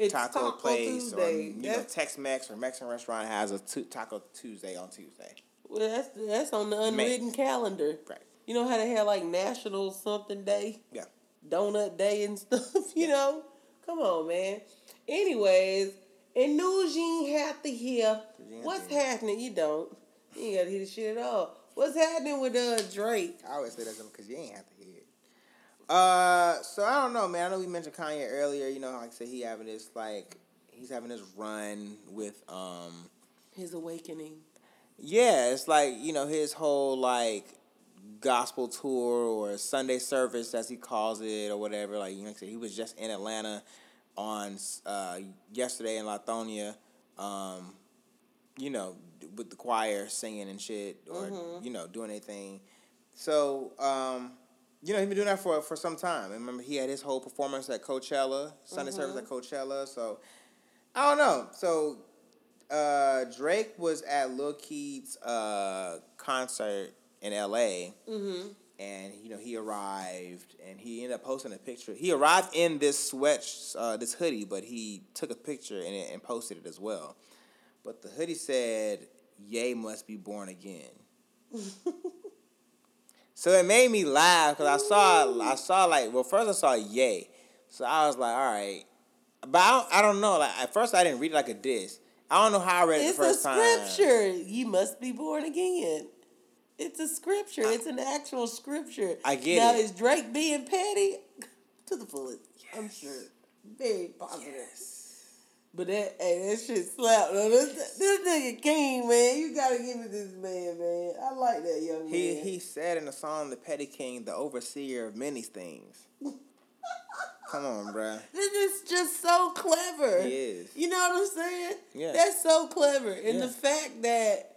It's taco, place or Tuesday. you know Tex Mex or Mexican restaurant has a Taco Tuesday on Tuesday. Well, that's that's on the unwritten calendar. Right. You know how they have like National something day, Yeah. Donut Day and stuff. You know, come on, man. Anyways, and news you ain't have to hear. ain't What's happening? You don't. You ain't got to hear the shit at all. What's happening with uh Drake? I always say that because you ain't have to. Uh, so I don't know, man. I know we mentioned Kanye earlier. You know, like I said, he having this like he's having this run with um His awakening. Yeah, it's like you know his whole like gospel tour or Sunday service as he calls it or whatever. Like you know, he was just in Atlanta on uh, yesterday in Lithonia. Um, you know, with the choir singing and shit, or you know, doing anything. So, um, you know, he's been doing that for for some time. And remember, he had his whole performance at Coachella, Sunday service at Coachella. So, I don't know. So, uh, Drake was at Lil Keith's uh, concert in L.A. Mm-hmm. and you know he arrived and he ended up posting a picture. He arrived in this sweat, uh, this hoodie, but he took a picture in it and posted it as well. But the hoodie said, "Ye must be born again." so it made me laugh because I saw, I saw like, well, first I saw "Yay," so I was like, "All right," but I don't, I don't know. Like at first I didn't read it like a diss. I don't know how I read it It's the first time. It's a scripture. You must be born again. It's a scripture. It's an actual scripture. I get now, is Drake being petty? To the fullest. I'm sure. Very positive. But that, hey, that shit slapped. though. This, this nigga king, man. You gotta give it this man, man. I like that young He man. he said in the song "The Petty King," the overseer of many things. Come on, bruh. This is just so clever. He is. You know what I'm saying? Yeah. That's so clever. And Yeah. the fact that,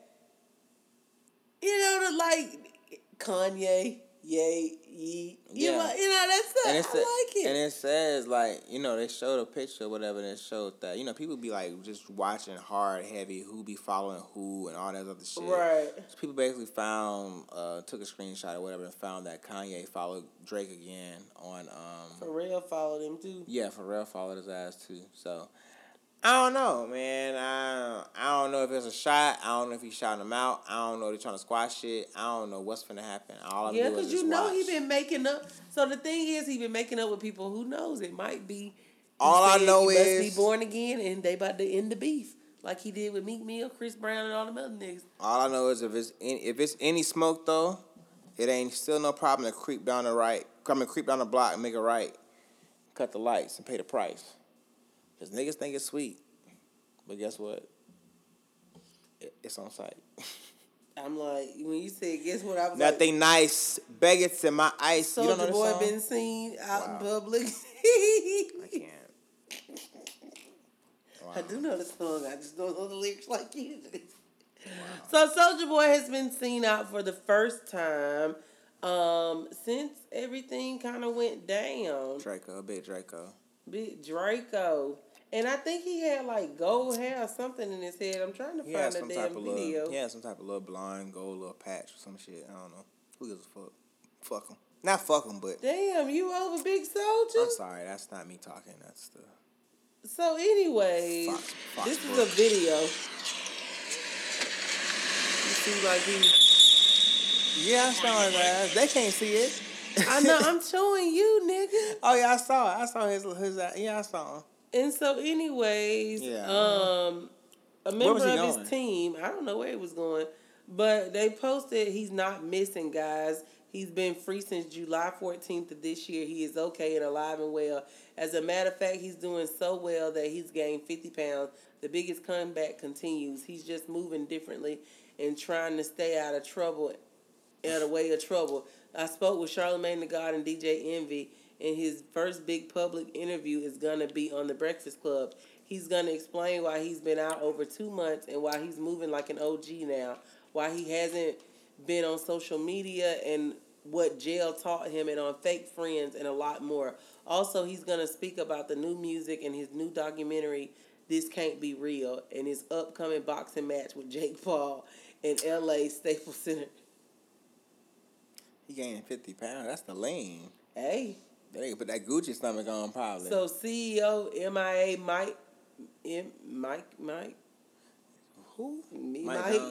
you know, the like Kanye, yay, ye, you, Yeah. know, you know, that's And I it's like it. and it says like you know they showed a picture or whatever and it showed that you know people be like just watching hard heavy who be following who and all that other shit. right. So people basically found uh took a screenshot or whatever and found that Kanye followed Drake again on um Pharrell followed him too. Yeah, Pharrell followed his ass too. So I don't know, man. I I don't know if it's a shot. I don't know if he's shot him out. I don't know if they're trying to squash shit. I don't know what's gonna happen. All I Yeah, is because you know watch. he been making up. So the thing is, he been making up with people. Who knows? It might be. All I know is- be born again, and they about to end the beef like he did with Meek Mill, Chris Brown, and all them other niggas. All I know is if it's any, if it's any smoke though, it ain't still no problem to creep down the right, come and creep down the block and make a right, cut the lights and pay the price. Cause niggas think it's sweet, but guess what? It, it's on site. I'm like, when you said, guess what? I was like, Nothing nice. Baguettes in my ice. you don't know Soulja Boy song? been seen out in public. I can't. Wow. I do know the song. I just don't know the lyrics like you do. So Soulja Boy has been seen out for the first time um, since everything kind of went down. Draco, big Draco. Big Draco. And I think he had like gold hair or something in his head. I'm trying to He find the damn type of video. little, he had some type of little blind gold little patch or some shit. I don't know. Who gives a fuck? Fuck him. Not fuck him, but Damn, you over Big Soulja? I'm sorry. That's not me talking. That's the. So, anyway, Fox- Fox this is a video. You see, like he. Yeah, I saw his ass. They can't see it. I know. I'm showing you, nigga. Oh yeah, I saw it. I saw his his. Yeah, I saw him. And so, anyways, Yeah. um, a member of going? his team, I don't know where he was going, but they posted he's not missing, guys. He's been free since July 14th of this year. He is okay and alive and well. As a matter of fact, he's doing so well that he's gained 50 pounds. The biggest comeback continues. He's just moving differently and trying to stay out of trouble, out of way of trouble. I spoke with Charlemagne the God and DJ Envy, and his first big public interview is gonna be on the Breakfast Club. He's gonna explain why he's been out over two months and why he's moving like an OG now. Why he hasn't been on social media and what jail taught him and on fake friends and a lot more. Also, he's gonna speak about the new music and his new documentary, This Can't Be Real, and his upcoming boxing match with Jake Paul in LA Staples Center. He gained fifty pounds. That's the lean. Hey. They can put that Gucci stomach on probably. So CEO MIA Mike M Mike Mike who? Me, Mike Mike.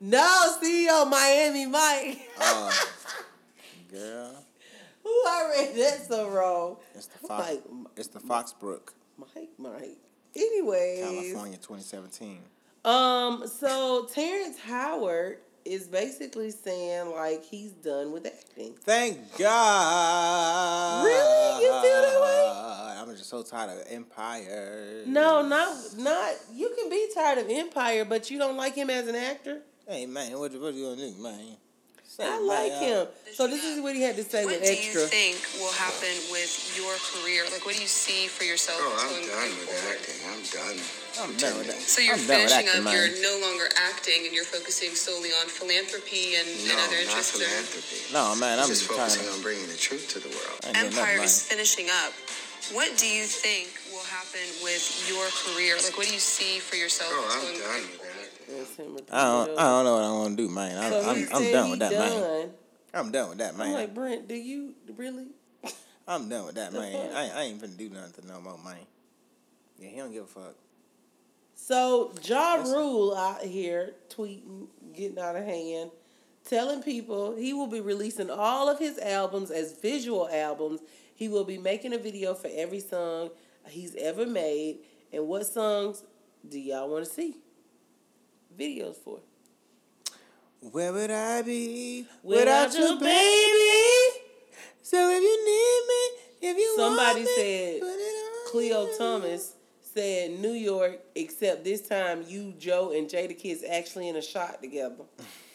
No, CEO Miami Mike. Oh, girl, Who I read that so wrong? it's the Fox. Mike It's the Foxbrook, Mike Mike. Anyways, California, 2017. um, so Terrence Howard is basically saying like he's done with acting. Thank God. Really? You feel that way? I'm just so tired of Empire. No, not not. You can be tired of Empire, but you don't like him as an actor. Hey man, what what you gonna do, man? Say, I like uh, him. So this is what he had to say What with do extra. you think will happen with your career? Like, what do you see for yourself? Oh, I'm done with forward? acting. I'm done. I'm done with that. So you're I'm finishing acting, up. man. You're no longer acting, and you're focusing solely on philanthropy and, No, and other not interests. there. philanthropy. No, man, I'm just just trying focusing to. on bringing the truth to the world. I Empire is finishing up. What do you think will happen with your career? Like, what do you see for yourself? Oh, I'm done with acting. That's him I don't. I don't know what I'm gonna do, man. I, So I'm, I'm done with that, man. I'm done with that, man. I'm like Brent, do you really? I'm done with that, man. I, I ain't finna do nothing no more, man. Yeah, he don't give a fuck. So Ja Rule out here tweeting, getting out of hand, telling people he will be releasing all of his albums as visual albums. He will be making a video for every song he's ever made. And what songs do y'all want to see? Videos for. Where would I be Without without, you, you, baby? So if you need me, if you Somebody want me, said put it on Cleo me. Thomas said New York, except this time you, Joe, and Jadakiss actually in a shot together.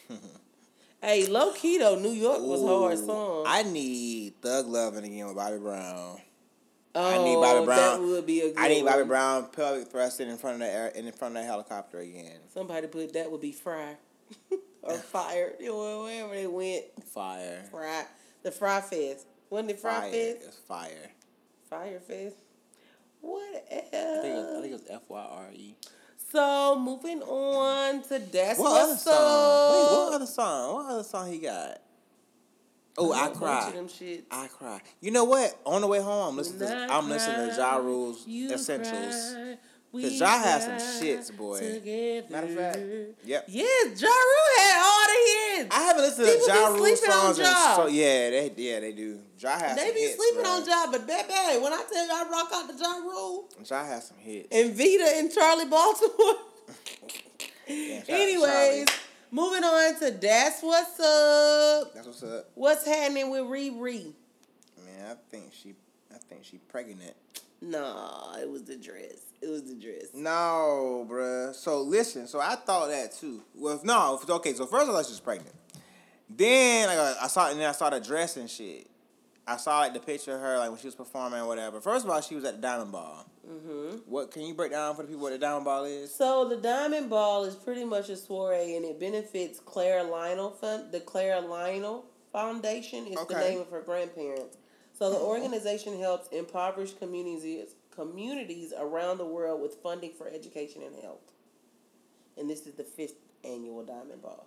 hey, low key though, New York was hard song. I need Thug Loving again with Bobby Brown. Oh, I need Bobby oh, Brown. That would be a good I need Bobby one. Brown pelvic thrusting in front of the air, in front of the helicopter again. Somebody put that would be fry or fire. You know, Wherever they went, Fire. fry. The Fry Fest. Wasn't it Fry Fire. Fest? It's fire. Fire Fest. What I think, it was, I think it was F Y R E. So moving on to that's What other song? Wait, what other song? What other song he got? Oh, I, bunch cry. them shits. I cry. You know what? On the way home, I'm listening When to I I'm listening to cry, Ja Rule's Essentials. cry, Cause we Ja has some shits, boy. together. Matter of fact, yep. Yes, Ja Rule had all the hits. I haven't listened People to Ja be Rule on songs. in Ja. So yeah, they yeah they do. Ja has they some be hits, sleeping bruh. on Ja, but baby, when I tell you I rock out to Ja Rule Ja has some hits. and Vita and Charlie Baltimore. Yeah, shout Anyways, Charlie. Moving on to that's what's up. that's what's up. What's happening with Riri? Man, I think she, I think she pregnant. Nah, it was the dress. It was the dress. No, bruh. So listen, so I thought that too. Well, no, okay. So first I thought she was pregnant. Then like, I saw, and then I saw the dress and shit. I saw like the picture of her like when she was performing or whatever. First of all, she was at the Diamond Ball. Mm-hmm. What can you break down for the people what the Diamond Ball is? So the Diamond Ball is pretty much a soiree, and it benefits Clara Lionel Fund. The Clara Lionel Foundation is the name of her grandparents. So the organization helps impoverished communities communities around the world with funding for education and health. And this is the fifth annual Diamond Ball.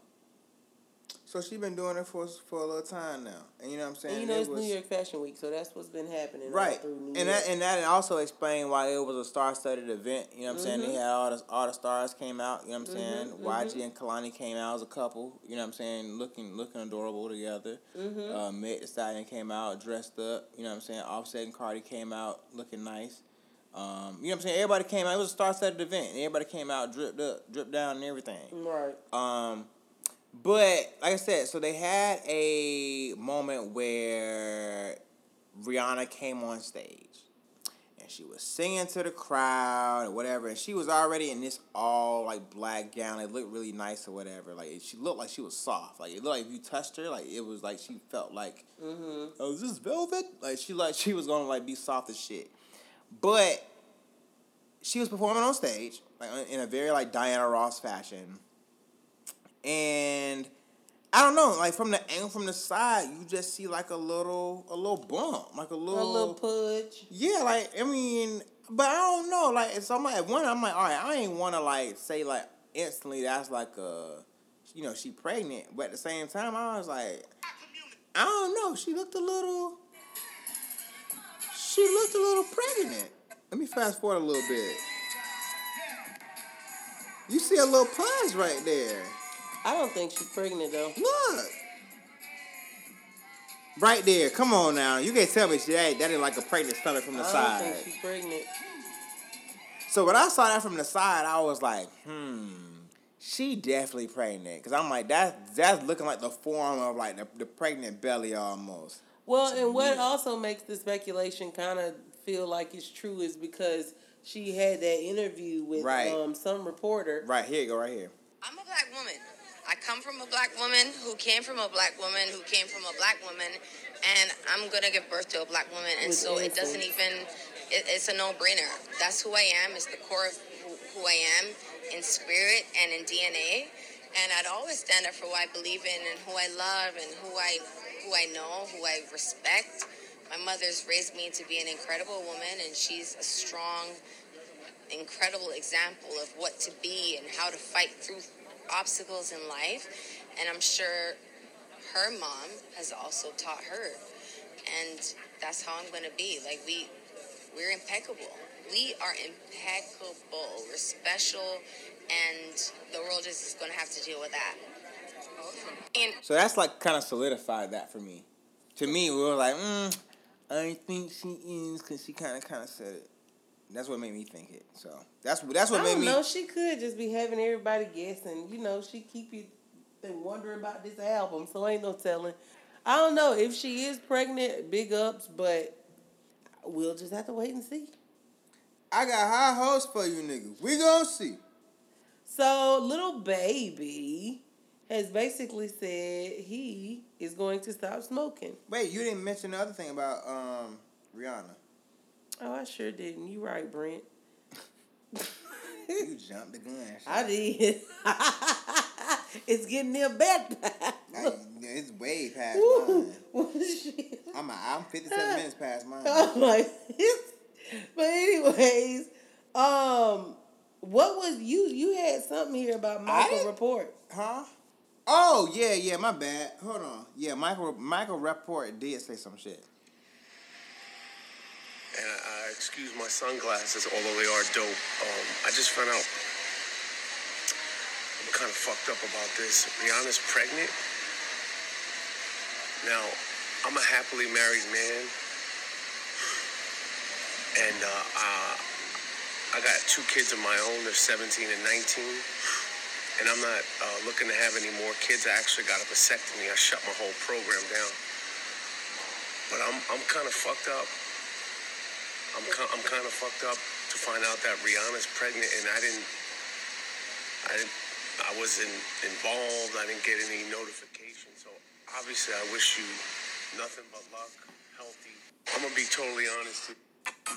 So she been doing it for for a little time now, and you know what I'm saying. And you know It it's was- New York Fashion Week, so that's what's been happening Right, through New and York. that and that also explained why it was a star-studded event. You know what I'm saying? Mhm. They had all the all the stars came out. You know what I'm saying? Mhm, YG and Kehlani came out as a couple. You know what I'm saying? Looking looking adorable together. Mhm. Uh, Meg Thee Stallion came out dressed up. You know what I'm saying? Offset and Cardi came out looking nice. Um, you know what I'm saying? Everybody came out. It was a star-studded event. Everybody came out dripped up, dripped down, and everything. right. Um, but like I said, so they had a moment where Rihanna came on stage, and she was singing to the crowd or whatever, and she was already in this all like black gown. It looked really nice or whatever. Like she looked like she was soft. Like it looked like if you touched her, like it was like she felt like, mm-hmm. oh, is this velvet? Like she like she was gonna like be soft as shit. But she was performing on stage like in a very like Diana Ross fashion, and I don't know, like from the angle from the side, you just see like a little a little bump, like a little A little pudge. yeah, like I mean, but I don't know. Like, so I'm like, at one, I'm like, all right, I ain't want to like say like instantly that's like a, you know, she pregnant. But at the same time, I was like, I don't know. She looked a little, she looked a little pregnant. Let me fast forward a little bit. You see a little pudge right there. I don't think she's pregnant though. Look. Right there. Come on now. You can't tell me she that, that ain't like a pregnant stomach from the I side. don't think she's pregnant. So when I saw that from the side, I was like, hmm, she definitely pregnant. Cause I'm like, that's that's looking like the form of like the, the pregnant belly almost. Well, and what also makes the speculation kind of feel like it's true is because she had that interview with Right. um, some reporter. Right here, you go right here. I'm a black woman. I come from a black woman who came from a black woman who came from a black woman, and I'm gonna give birth to a black woman, and so it doesn't even. It, it's a no-brainer. That's who I am. It's the core of who, who I am in spirit and in DNA, and I'd always stand up for what I believe in and who I love and who I who I know, who I respect. My mother's raised me to be an incredible woman, and she's a strong, incredible example of what to be and how to fight through obstacles in life. And I'm sure her mom has also taught her. And that's how I'm gonna be. Like we we're impeccable. We are impeccable. We're special and the world is just gonna have to deal with that. And So that's like kind of solidified that for me. To me, we were like, mm, I think she is because she kind of kind of said it. That's what made me think it. So that's that's what I made don't me. know. She could just be having everybody guessing. You know, she keep you been wondering about this album, so ain't no telling. I don't know if she is pregnant. Big ups, but we'll just have to wait and see. I got high hopes for you niggas. We gonna see. So, Lil Baby has basically said he is going to stop smoking. Wait, you didn't mention the other thing about um Rihanna. Oh, I sure didn't. You right, Brent. You jumped the gun. I did. it's getting near bedtime. It's way past Woo. mine. I'm I'm 57 minutes past mine. Oh my! but anyways, um, what was you? You had something here about Michael Rapaport. Huh? Oh yeah, yeah. My bad. Hold on. Yeah, Michael Michael Rapaport did say some shit. And I, I excuse my sunglasses, although they are dope. Um, I just found out I'm kind of fucked up about this. Rihanna's pregnant. Now, I'm a happily married man, and uh, uh, I got two kids of my own. They're 17 and 19, and I'm not uh, looking to have any more kids. I actually got a vasectomy. I shut my whole program down. But I'm I'm kind of fucked up. I'm I'm kind of fucked up to find out that Rihanna's pregnant, and I didn't, I didn't, I wasn't involved. I didn't get any notification. So obviously, I wish you nothing but luck, healthy. I'm gonna be totally honest.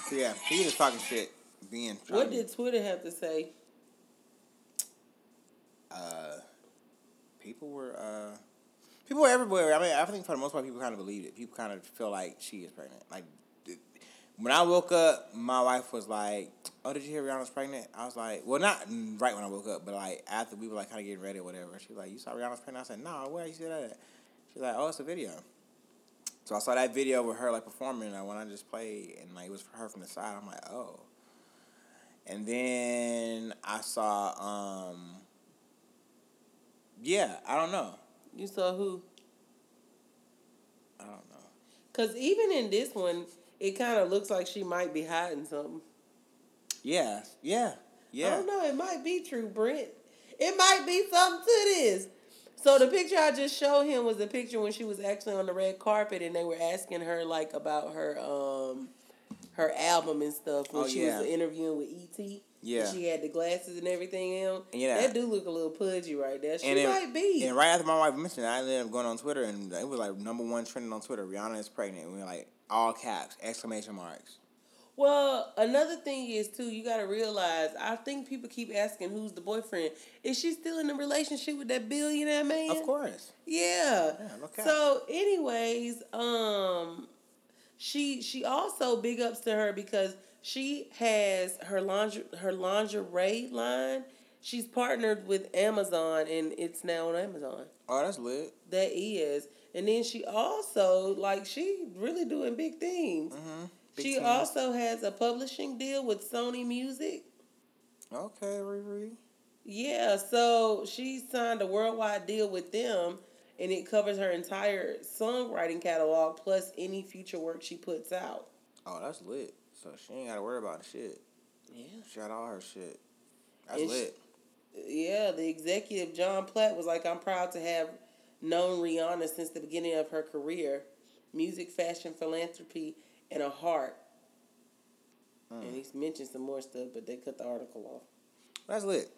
So yeah, he was talking shit. Being What did Twitter have to say? uh, people were uh, people were everywhere. I mean, I think for the most part, people kind of believed it. People kind of feel like she is pregnant. Like th- when I woke up, my wife was like, "Oh, did you hear Rihanna's pregnant?" I was like, "Well, not right when I woke up, but like after we were like kind of getting ready or whatever." She was like, "You saw Rihanna's pregnant?" I said, "No, where you see that?" At? She's like, "Oh, it's a video." So I saw that video with her like performing, and when I just played, and like it was for her from the side. I'm like, "Oh." And then I saw, um, yeah, I don't know. You saw who? I don't know. Cause even in this one, it kind of looks like she might be hiding something. Yeah, yeah, yeah. I don't know. It might be true, Brent. It might be something to this. So the picture I just showed him was the picture when she was actually on the red carpet, and they were asking her like about her um her album and stuff when Oh, she yeah. was interviewing with E.T. Yeah. And she had the glasses and everything on. Yeah. That do look a little pudgy right there. She and might be. And right after my wife mentioned it, I ended up going on Twitter and it was like number one trending on Twitter. Rihanna is pregnant. And We were like all caps, exclamation marks. Well, another thing is too, you gotta realize. I think people keep asking who's the boyfriend. Is she still in a relationship with that billionaire man? Of course. Yeah. Yeah, cap. So, anyways, um, she she also big ups to her because she has her lingerie her lingerie line. She's partnered with Amazon and it's now on Amazon. Oh, that's lit. That is, and then she also like she really doing big things. Mm-hmm. Big she things. also has a publishing deal with Sony Music. Okay, Riri. Yeah, so she signed a worldwide deal with them, and it covers her entire songwriting catalog plus any future work she puts out. Oh, that's lit. So she ain't got to worry about shit. Yeah. She got all her shit. That's And she- lit. Yeah, the executive Jon Platt was like, "I'm proud to have known Rihanna since the beginning of her career, music, fashion, philanthropy, and a heart." And mm. he's mentioned some more stuff, but they cut the article off. That's lit.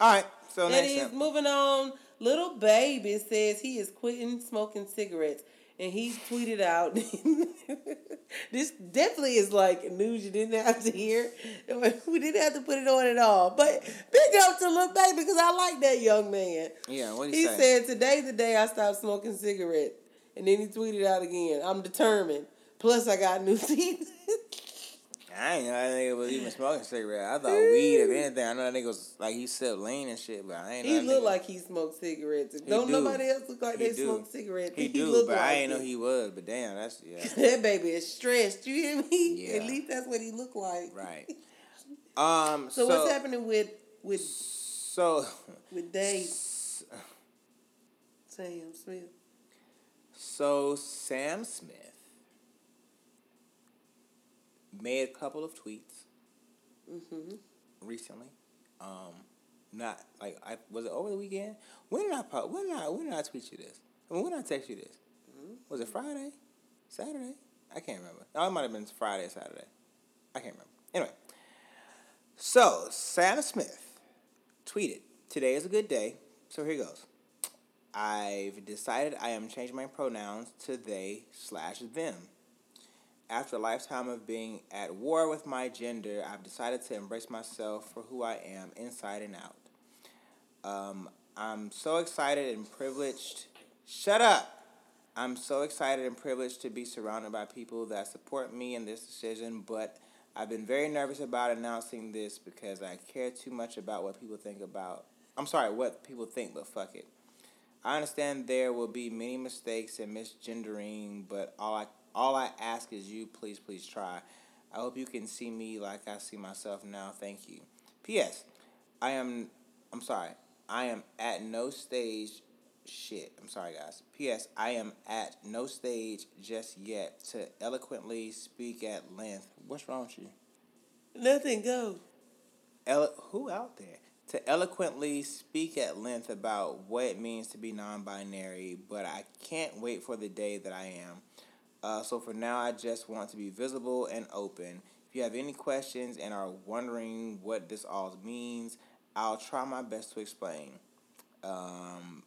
All right. So And next he's moving on. Lil Baby says he is quitting smoking cigarettes, and he's tweeted out. this definitely is like news you didn't have to hear. We didn't have to put it on at all. But big up to Lil Baby because I like that young man. Yeah, what He he said, "Today's the day I stopped smoking cigarettes," and then he tweeted out again, "I'm determined. Plus, I got new teeth." I ain't know that nigga was even smoking cigarettes. I thought weed, if anything. I know that nigga was like he sipped lean and shit, but I ain't know He that look nigga- like he smoked cigarettes. He Don't do. nobody else look like He they do. smoke cigarettes. He do, look but I like ain't know he was. But damn, that's yeah. that baby is stressed. You hear me? Yeah. At least that's what he looked like. Right. Um. So, So, what's happening with with So with Dave? Sam Smith. So Sam Smith made a couple of tweets Mm-hmm. recently. Um, not like I was it over the weekend. When did I po- when did I when did I tweet you this? I mean, when did I text you this? Was it Friday? Saturday? I can't remember. Oh, it might have been Friday or Saturday. I can't remember. Anyway, so Sam Smith tweeted, "Today is a good day." So here goes. I've decided I am changing my pronouns to they slash them. After a lifetime of being at war with my gender, I've decided to embrace myself for who I am inside and out. Um, I'm so excited and privileged. Shut up! I'm so excited and privileged to be surrounded by people that support me in this decision, but I've been very nervous about announcing this because I care too much about what people think about. I'm sorry, what people think, but fuck it. I understand there will be many mistakes and misgendering, but all I all I ask is you please please try. I hope you can see me like I see myself now. Thank you. P.S. I am I'm sorry. I am at no stage shit. I'm sorry guys. P.S. I am at no stage just yet to eloquently speak at length. What's wrong with you? Nothing go. Elo- who out there to eloquently speak at length about what it means to be non-binary, but I can't wait for the day that I am. Uh, so for now, I just want to be visible and open. If you have any questions and are wondering what this all means, I'll try my best to explain. Um,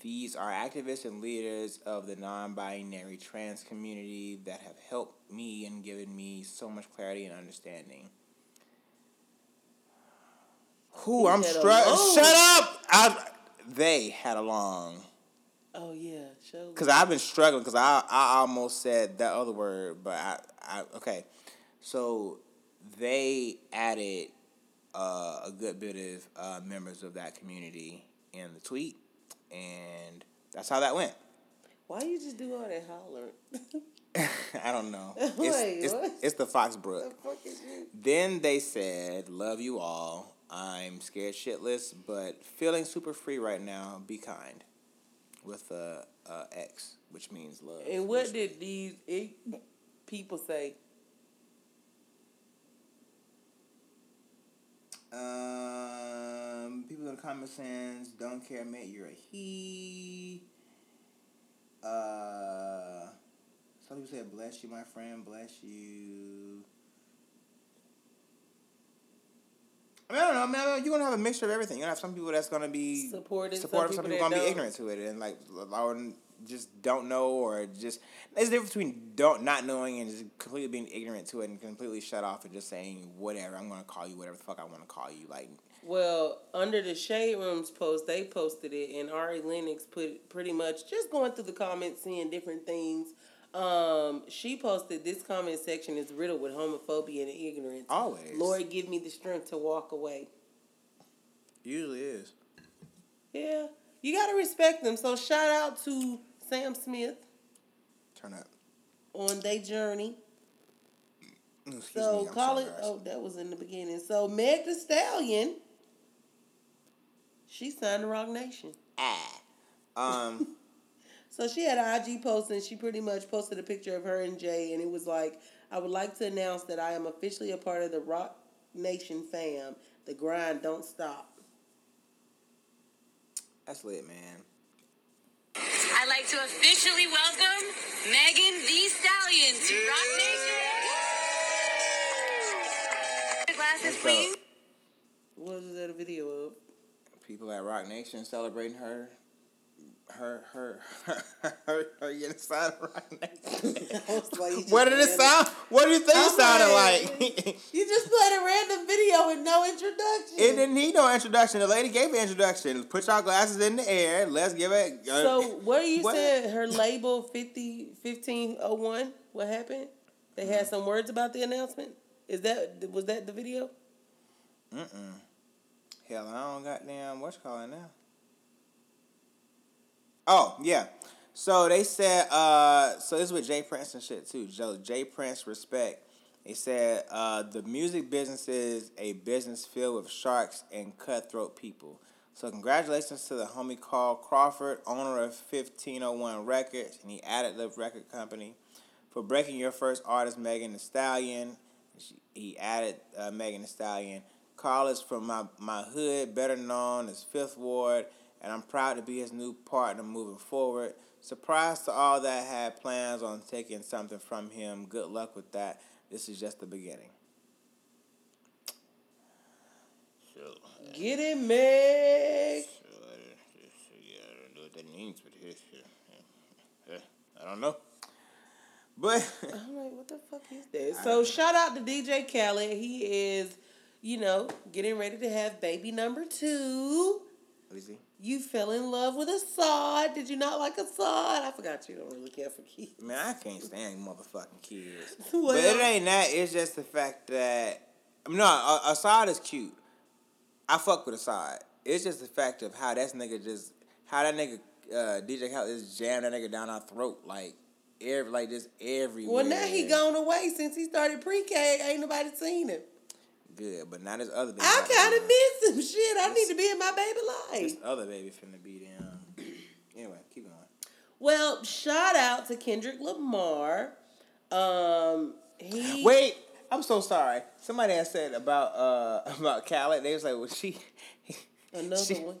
these are activists and leaders of the non-binary trans community that have helped me and given me so much clarity and understanding. Who I'm struggling. Shut up! I, they had a long. Oh yeah, show. Cause I've been struggling. Cause I I almost said that other word, but I I okay. So they added uh, a good bit of uh, members of that community in the tweet, and that's how that went. Why you just do all that hollering? I don't know. Wait, It's, it's, the Foxbrook. The fuck is you? Then they said, "Love you all. I'm scared shitless, but feeling super free right now. Be kind." With a uh, X, which means love. And what did these people say? Um, people in the comment saying, "Don't care, mate. You're a he." Uh, Some people said, "Bless you, my friend. Bless you." I mean, I don't know. I mean, I mean, you're gonna have a mixture of everything. You're gonna have some people that's gonna be Supportive, some supportive. Some people people, gonna be ignorant to it, and like, just don't know, or just there's a difference between don't not knowing and just completely being ignorant to it and completely shut off and just saying whatever. I'm gonna call you whatever the fuck I want to call you. Like, Well, under the Shade Rooms post, they posted it, and Ari Lennox put pretty much just going through the comments, seeing different things. Um, she posted this comment section is riddled with homophobia and ignorance. Always. Lord, give me the strength to walk away. usually is. Yeah, you gotta respect them. So shout out to Sam Smith Turn up. on their journey. Mm, Excuse So me, call sorry, it. Oh, that was in the beginning. So Meg Thee Stallion, she signed the Roc Nation. Ah. Um, So she had an IG post and she pretty much posted a picture of her and Jay, and it was like, I would like to announce that I am officially a part of the Roc Nation fam. The grind don't stop. that's lit, man. I'd like to officially welcome Megan Thee Stallion to Roc Nation. Glasses, please. What is that a video of? People at Roc Nation celebrating her, her, her, her, her, her to Roc Nation. what did it sound? What do you think it sounded like-? You just played a random video with no introduction. It didn't need no introduction. The lady gave an introduction. Put y'all glasses in the air. Let's give it. uh, So what you What? said her label 50, 1501, what happened? They had some words about the announcement. Is that was that the video? Mm-mm. Hell, I don't goddamn what's calling now. Oh yeah, so they said. uh So this is with J. Prince and shit too. Joe J. Prince respect. They said uh, the music business is a business filled with sharks and cutthroat people. So congratulations to the homie Carl Crawford, owner of 1501 Records, and he added the record company for breaking your first artist, Megan Thee Stallion. He added uh, Megan Thee Stallion. Carl is from my, my hood, better known as Fifth Ward, and I'm proud to be his new partner moving forward. Surprised to all that had plans on taking something from him. Good luck with that. This is just the beginning. Get it, Meg. I don't know. But I'm like, what the fuck is that? So shout out to DJ Khaled. He is, you know, getting ready to have baby number two. Let me see. You fell in love with Asahd. Did you not like Asahd? I forgot you don't really care for kids. Man, I can't stand motherfucking kids. Well- but it ain't that. It's just the fact that I mean, no, Asahd is cute. I fuck with Asahd. It's just the fact of how that nigga just how that nigga uh, DJ Khaled just jammed that nigga down our throat like every like just everywhere. Well, now he gone away since he started pre-K. Ain't nobody seen him. Good, but not his other baby. I kind of miss him. Shit, I need to be in my baby life. This other baby finna be down. anyway, keep going. Well, shout out to Kendrick Lamar. Um, he Wait, I'm so sorry. Somebody had said about uh about Khaled. They was like, well, she another she- one.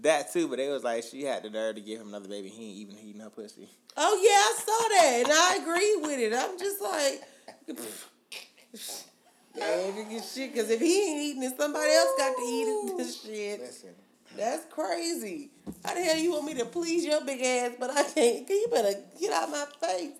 that too, but they was like she had the nerve to give him another baby. He ain't even eating her pussy. Oh yeah, I saw that, and I agree with it. I'm just like, you get shit. Because if he ain't eating it, somebody else got to eat it. This shit. Listen, That's crazy. How the hell you want me to please your big ass, but I can't? You better get out my face.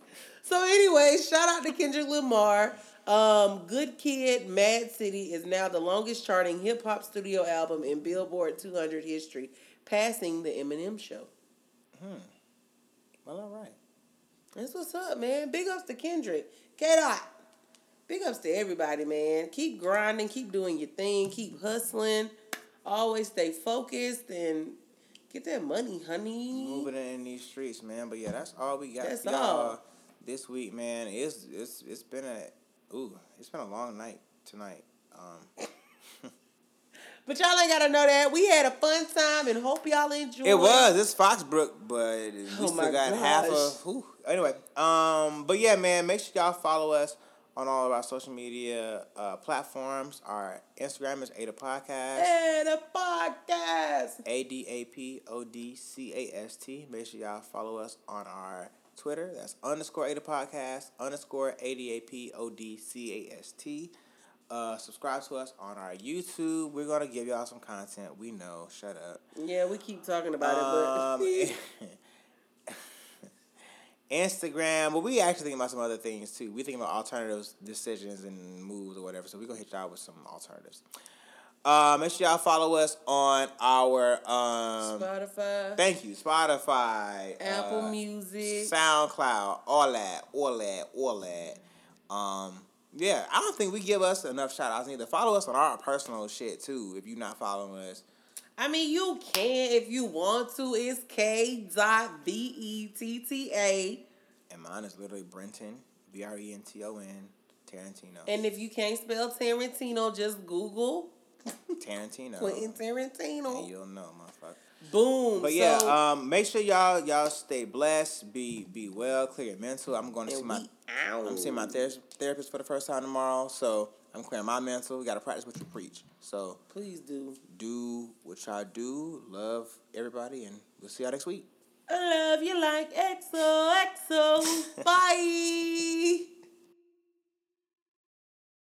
So anyway, shout out to Kendrick Lamar. Um, Good Kid, Mad City is now the longest charting hip hop studio album in Billboard 200 history, passing the Eminem Show. Hmm. well, all right. That's what's up, man. Big ups to Kendrick. K Dot. Big ups to everybody, man. Keep grinding, keep doing your thing, keep hustling. Always stay focused and get that money, honey. Moving it in these streets, man. But yeah, that's all we got That's y'all all. this week, man. It's it's it's been a ooh, it's been a long night tonight. Um, But y'all ain't gotta know that. We had a fun time and hope y'all enjoyed. it was it's Foxbrook, but we Oh still got half of. Whew. Anyway, um, but yeah, man, make sure y'all follow us on all of our social media uh, platforms. Our Instagram is Ada Podcast. And a podcast. A D A P O D C A S T. Make sure y'all follow us on our Twitter. That's underscore Ada Podcast, underscore A-D-A-P-O-D-C-A-S-T. Uh, subscribe to us on our YouTube. We're gonna give y'all some content. We know. Shut up. Yeah, we keep talking about it, Um, Instagram. Well, we actually think about some other things too. We think about alternatives, decisions, and moves or whatever. So we're gonna hit y'all with some alternatives. Uh, make sure y'all follow us on our um, Spotify, Thank you, Spotify, Apple uh, Music. SoundCloud, all that, all that, all that. Um, yeah, I don't think we give us enough shout outs either. Follow us on our personal shit too. If you're not following us, I mean, you can if you want to. It's K dot B E T T A. and mine is literally Brenton, B R E N T O N, Tarantino. And if you can't spell Tarantino, just Google Tarantino. Quentin Tarantino. And you'll know, motherfucker. Boom. But yeah, So- um, make sure y'all y'all stay blessed, be be well, clear your mental. I'm going to see my we I'm seeing my ther- therapist for the first time tomorrow, so I'm clearing my mental. We got to practice what you preach. So please do do what y'all do. Love everybody, and we'll see y'all next week. I love you like XOXO. Bye.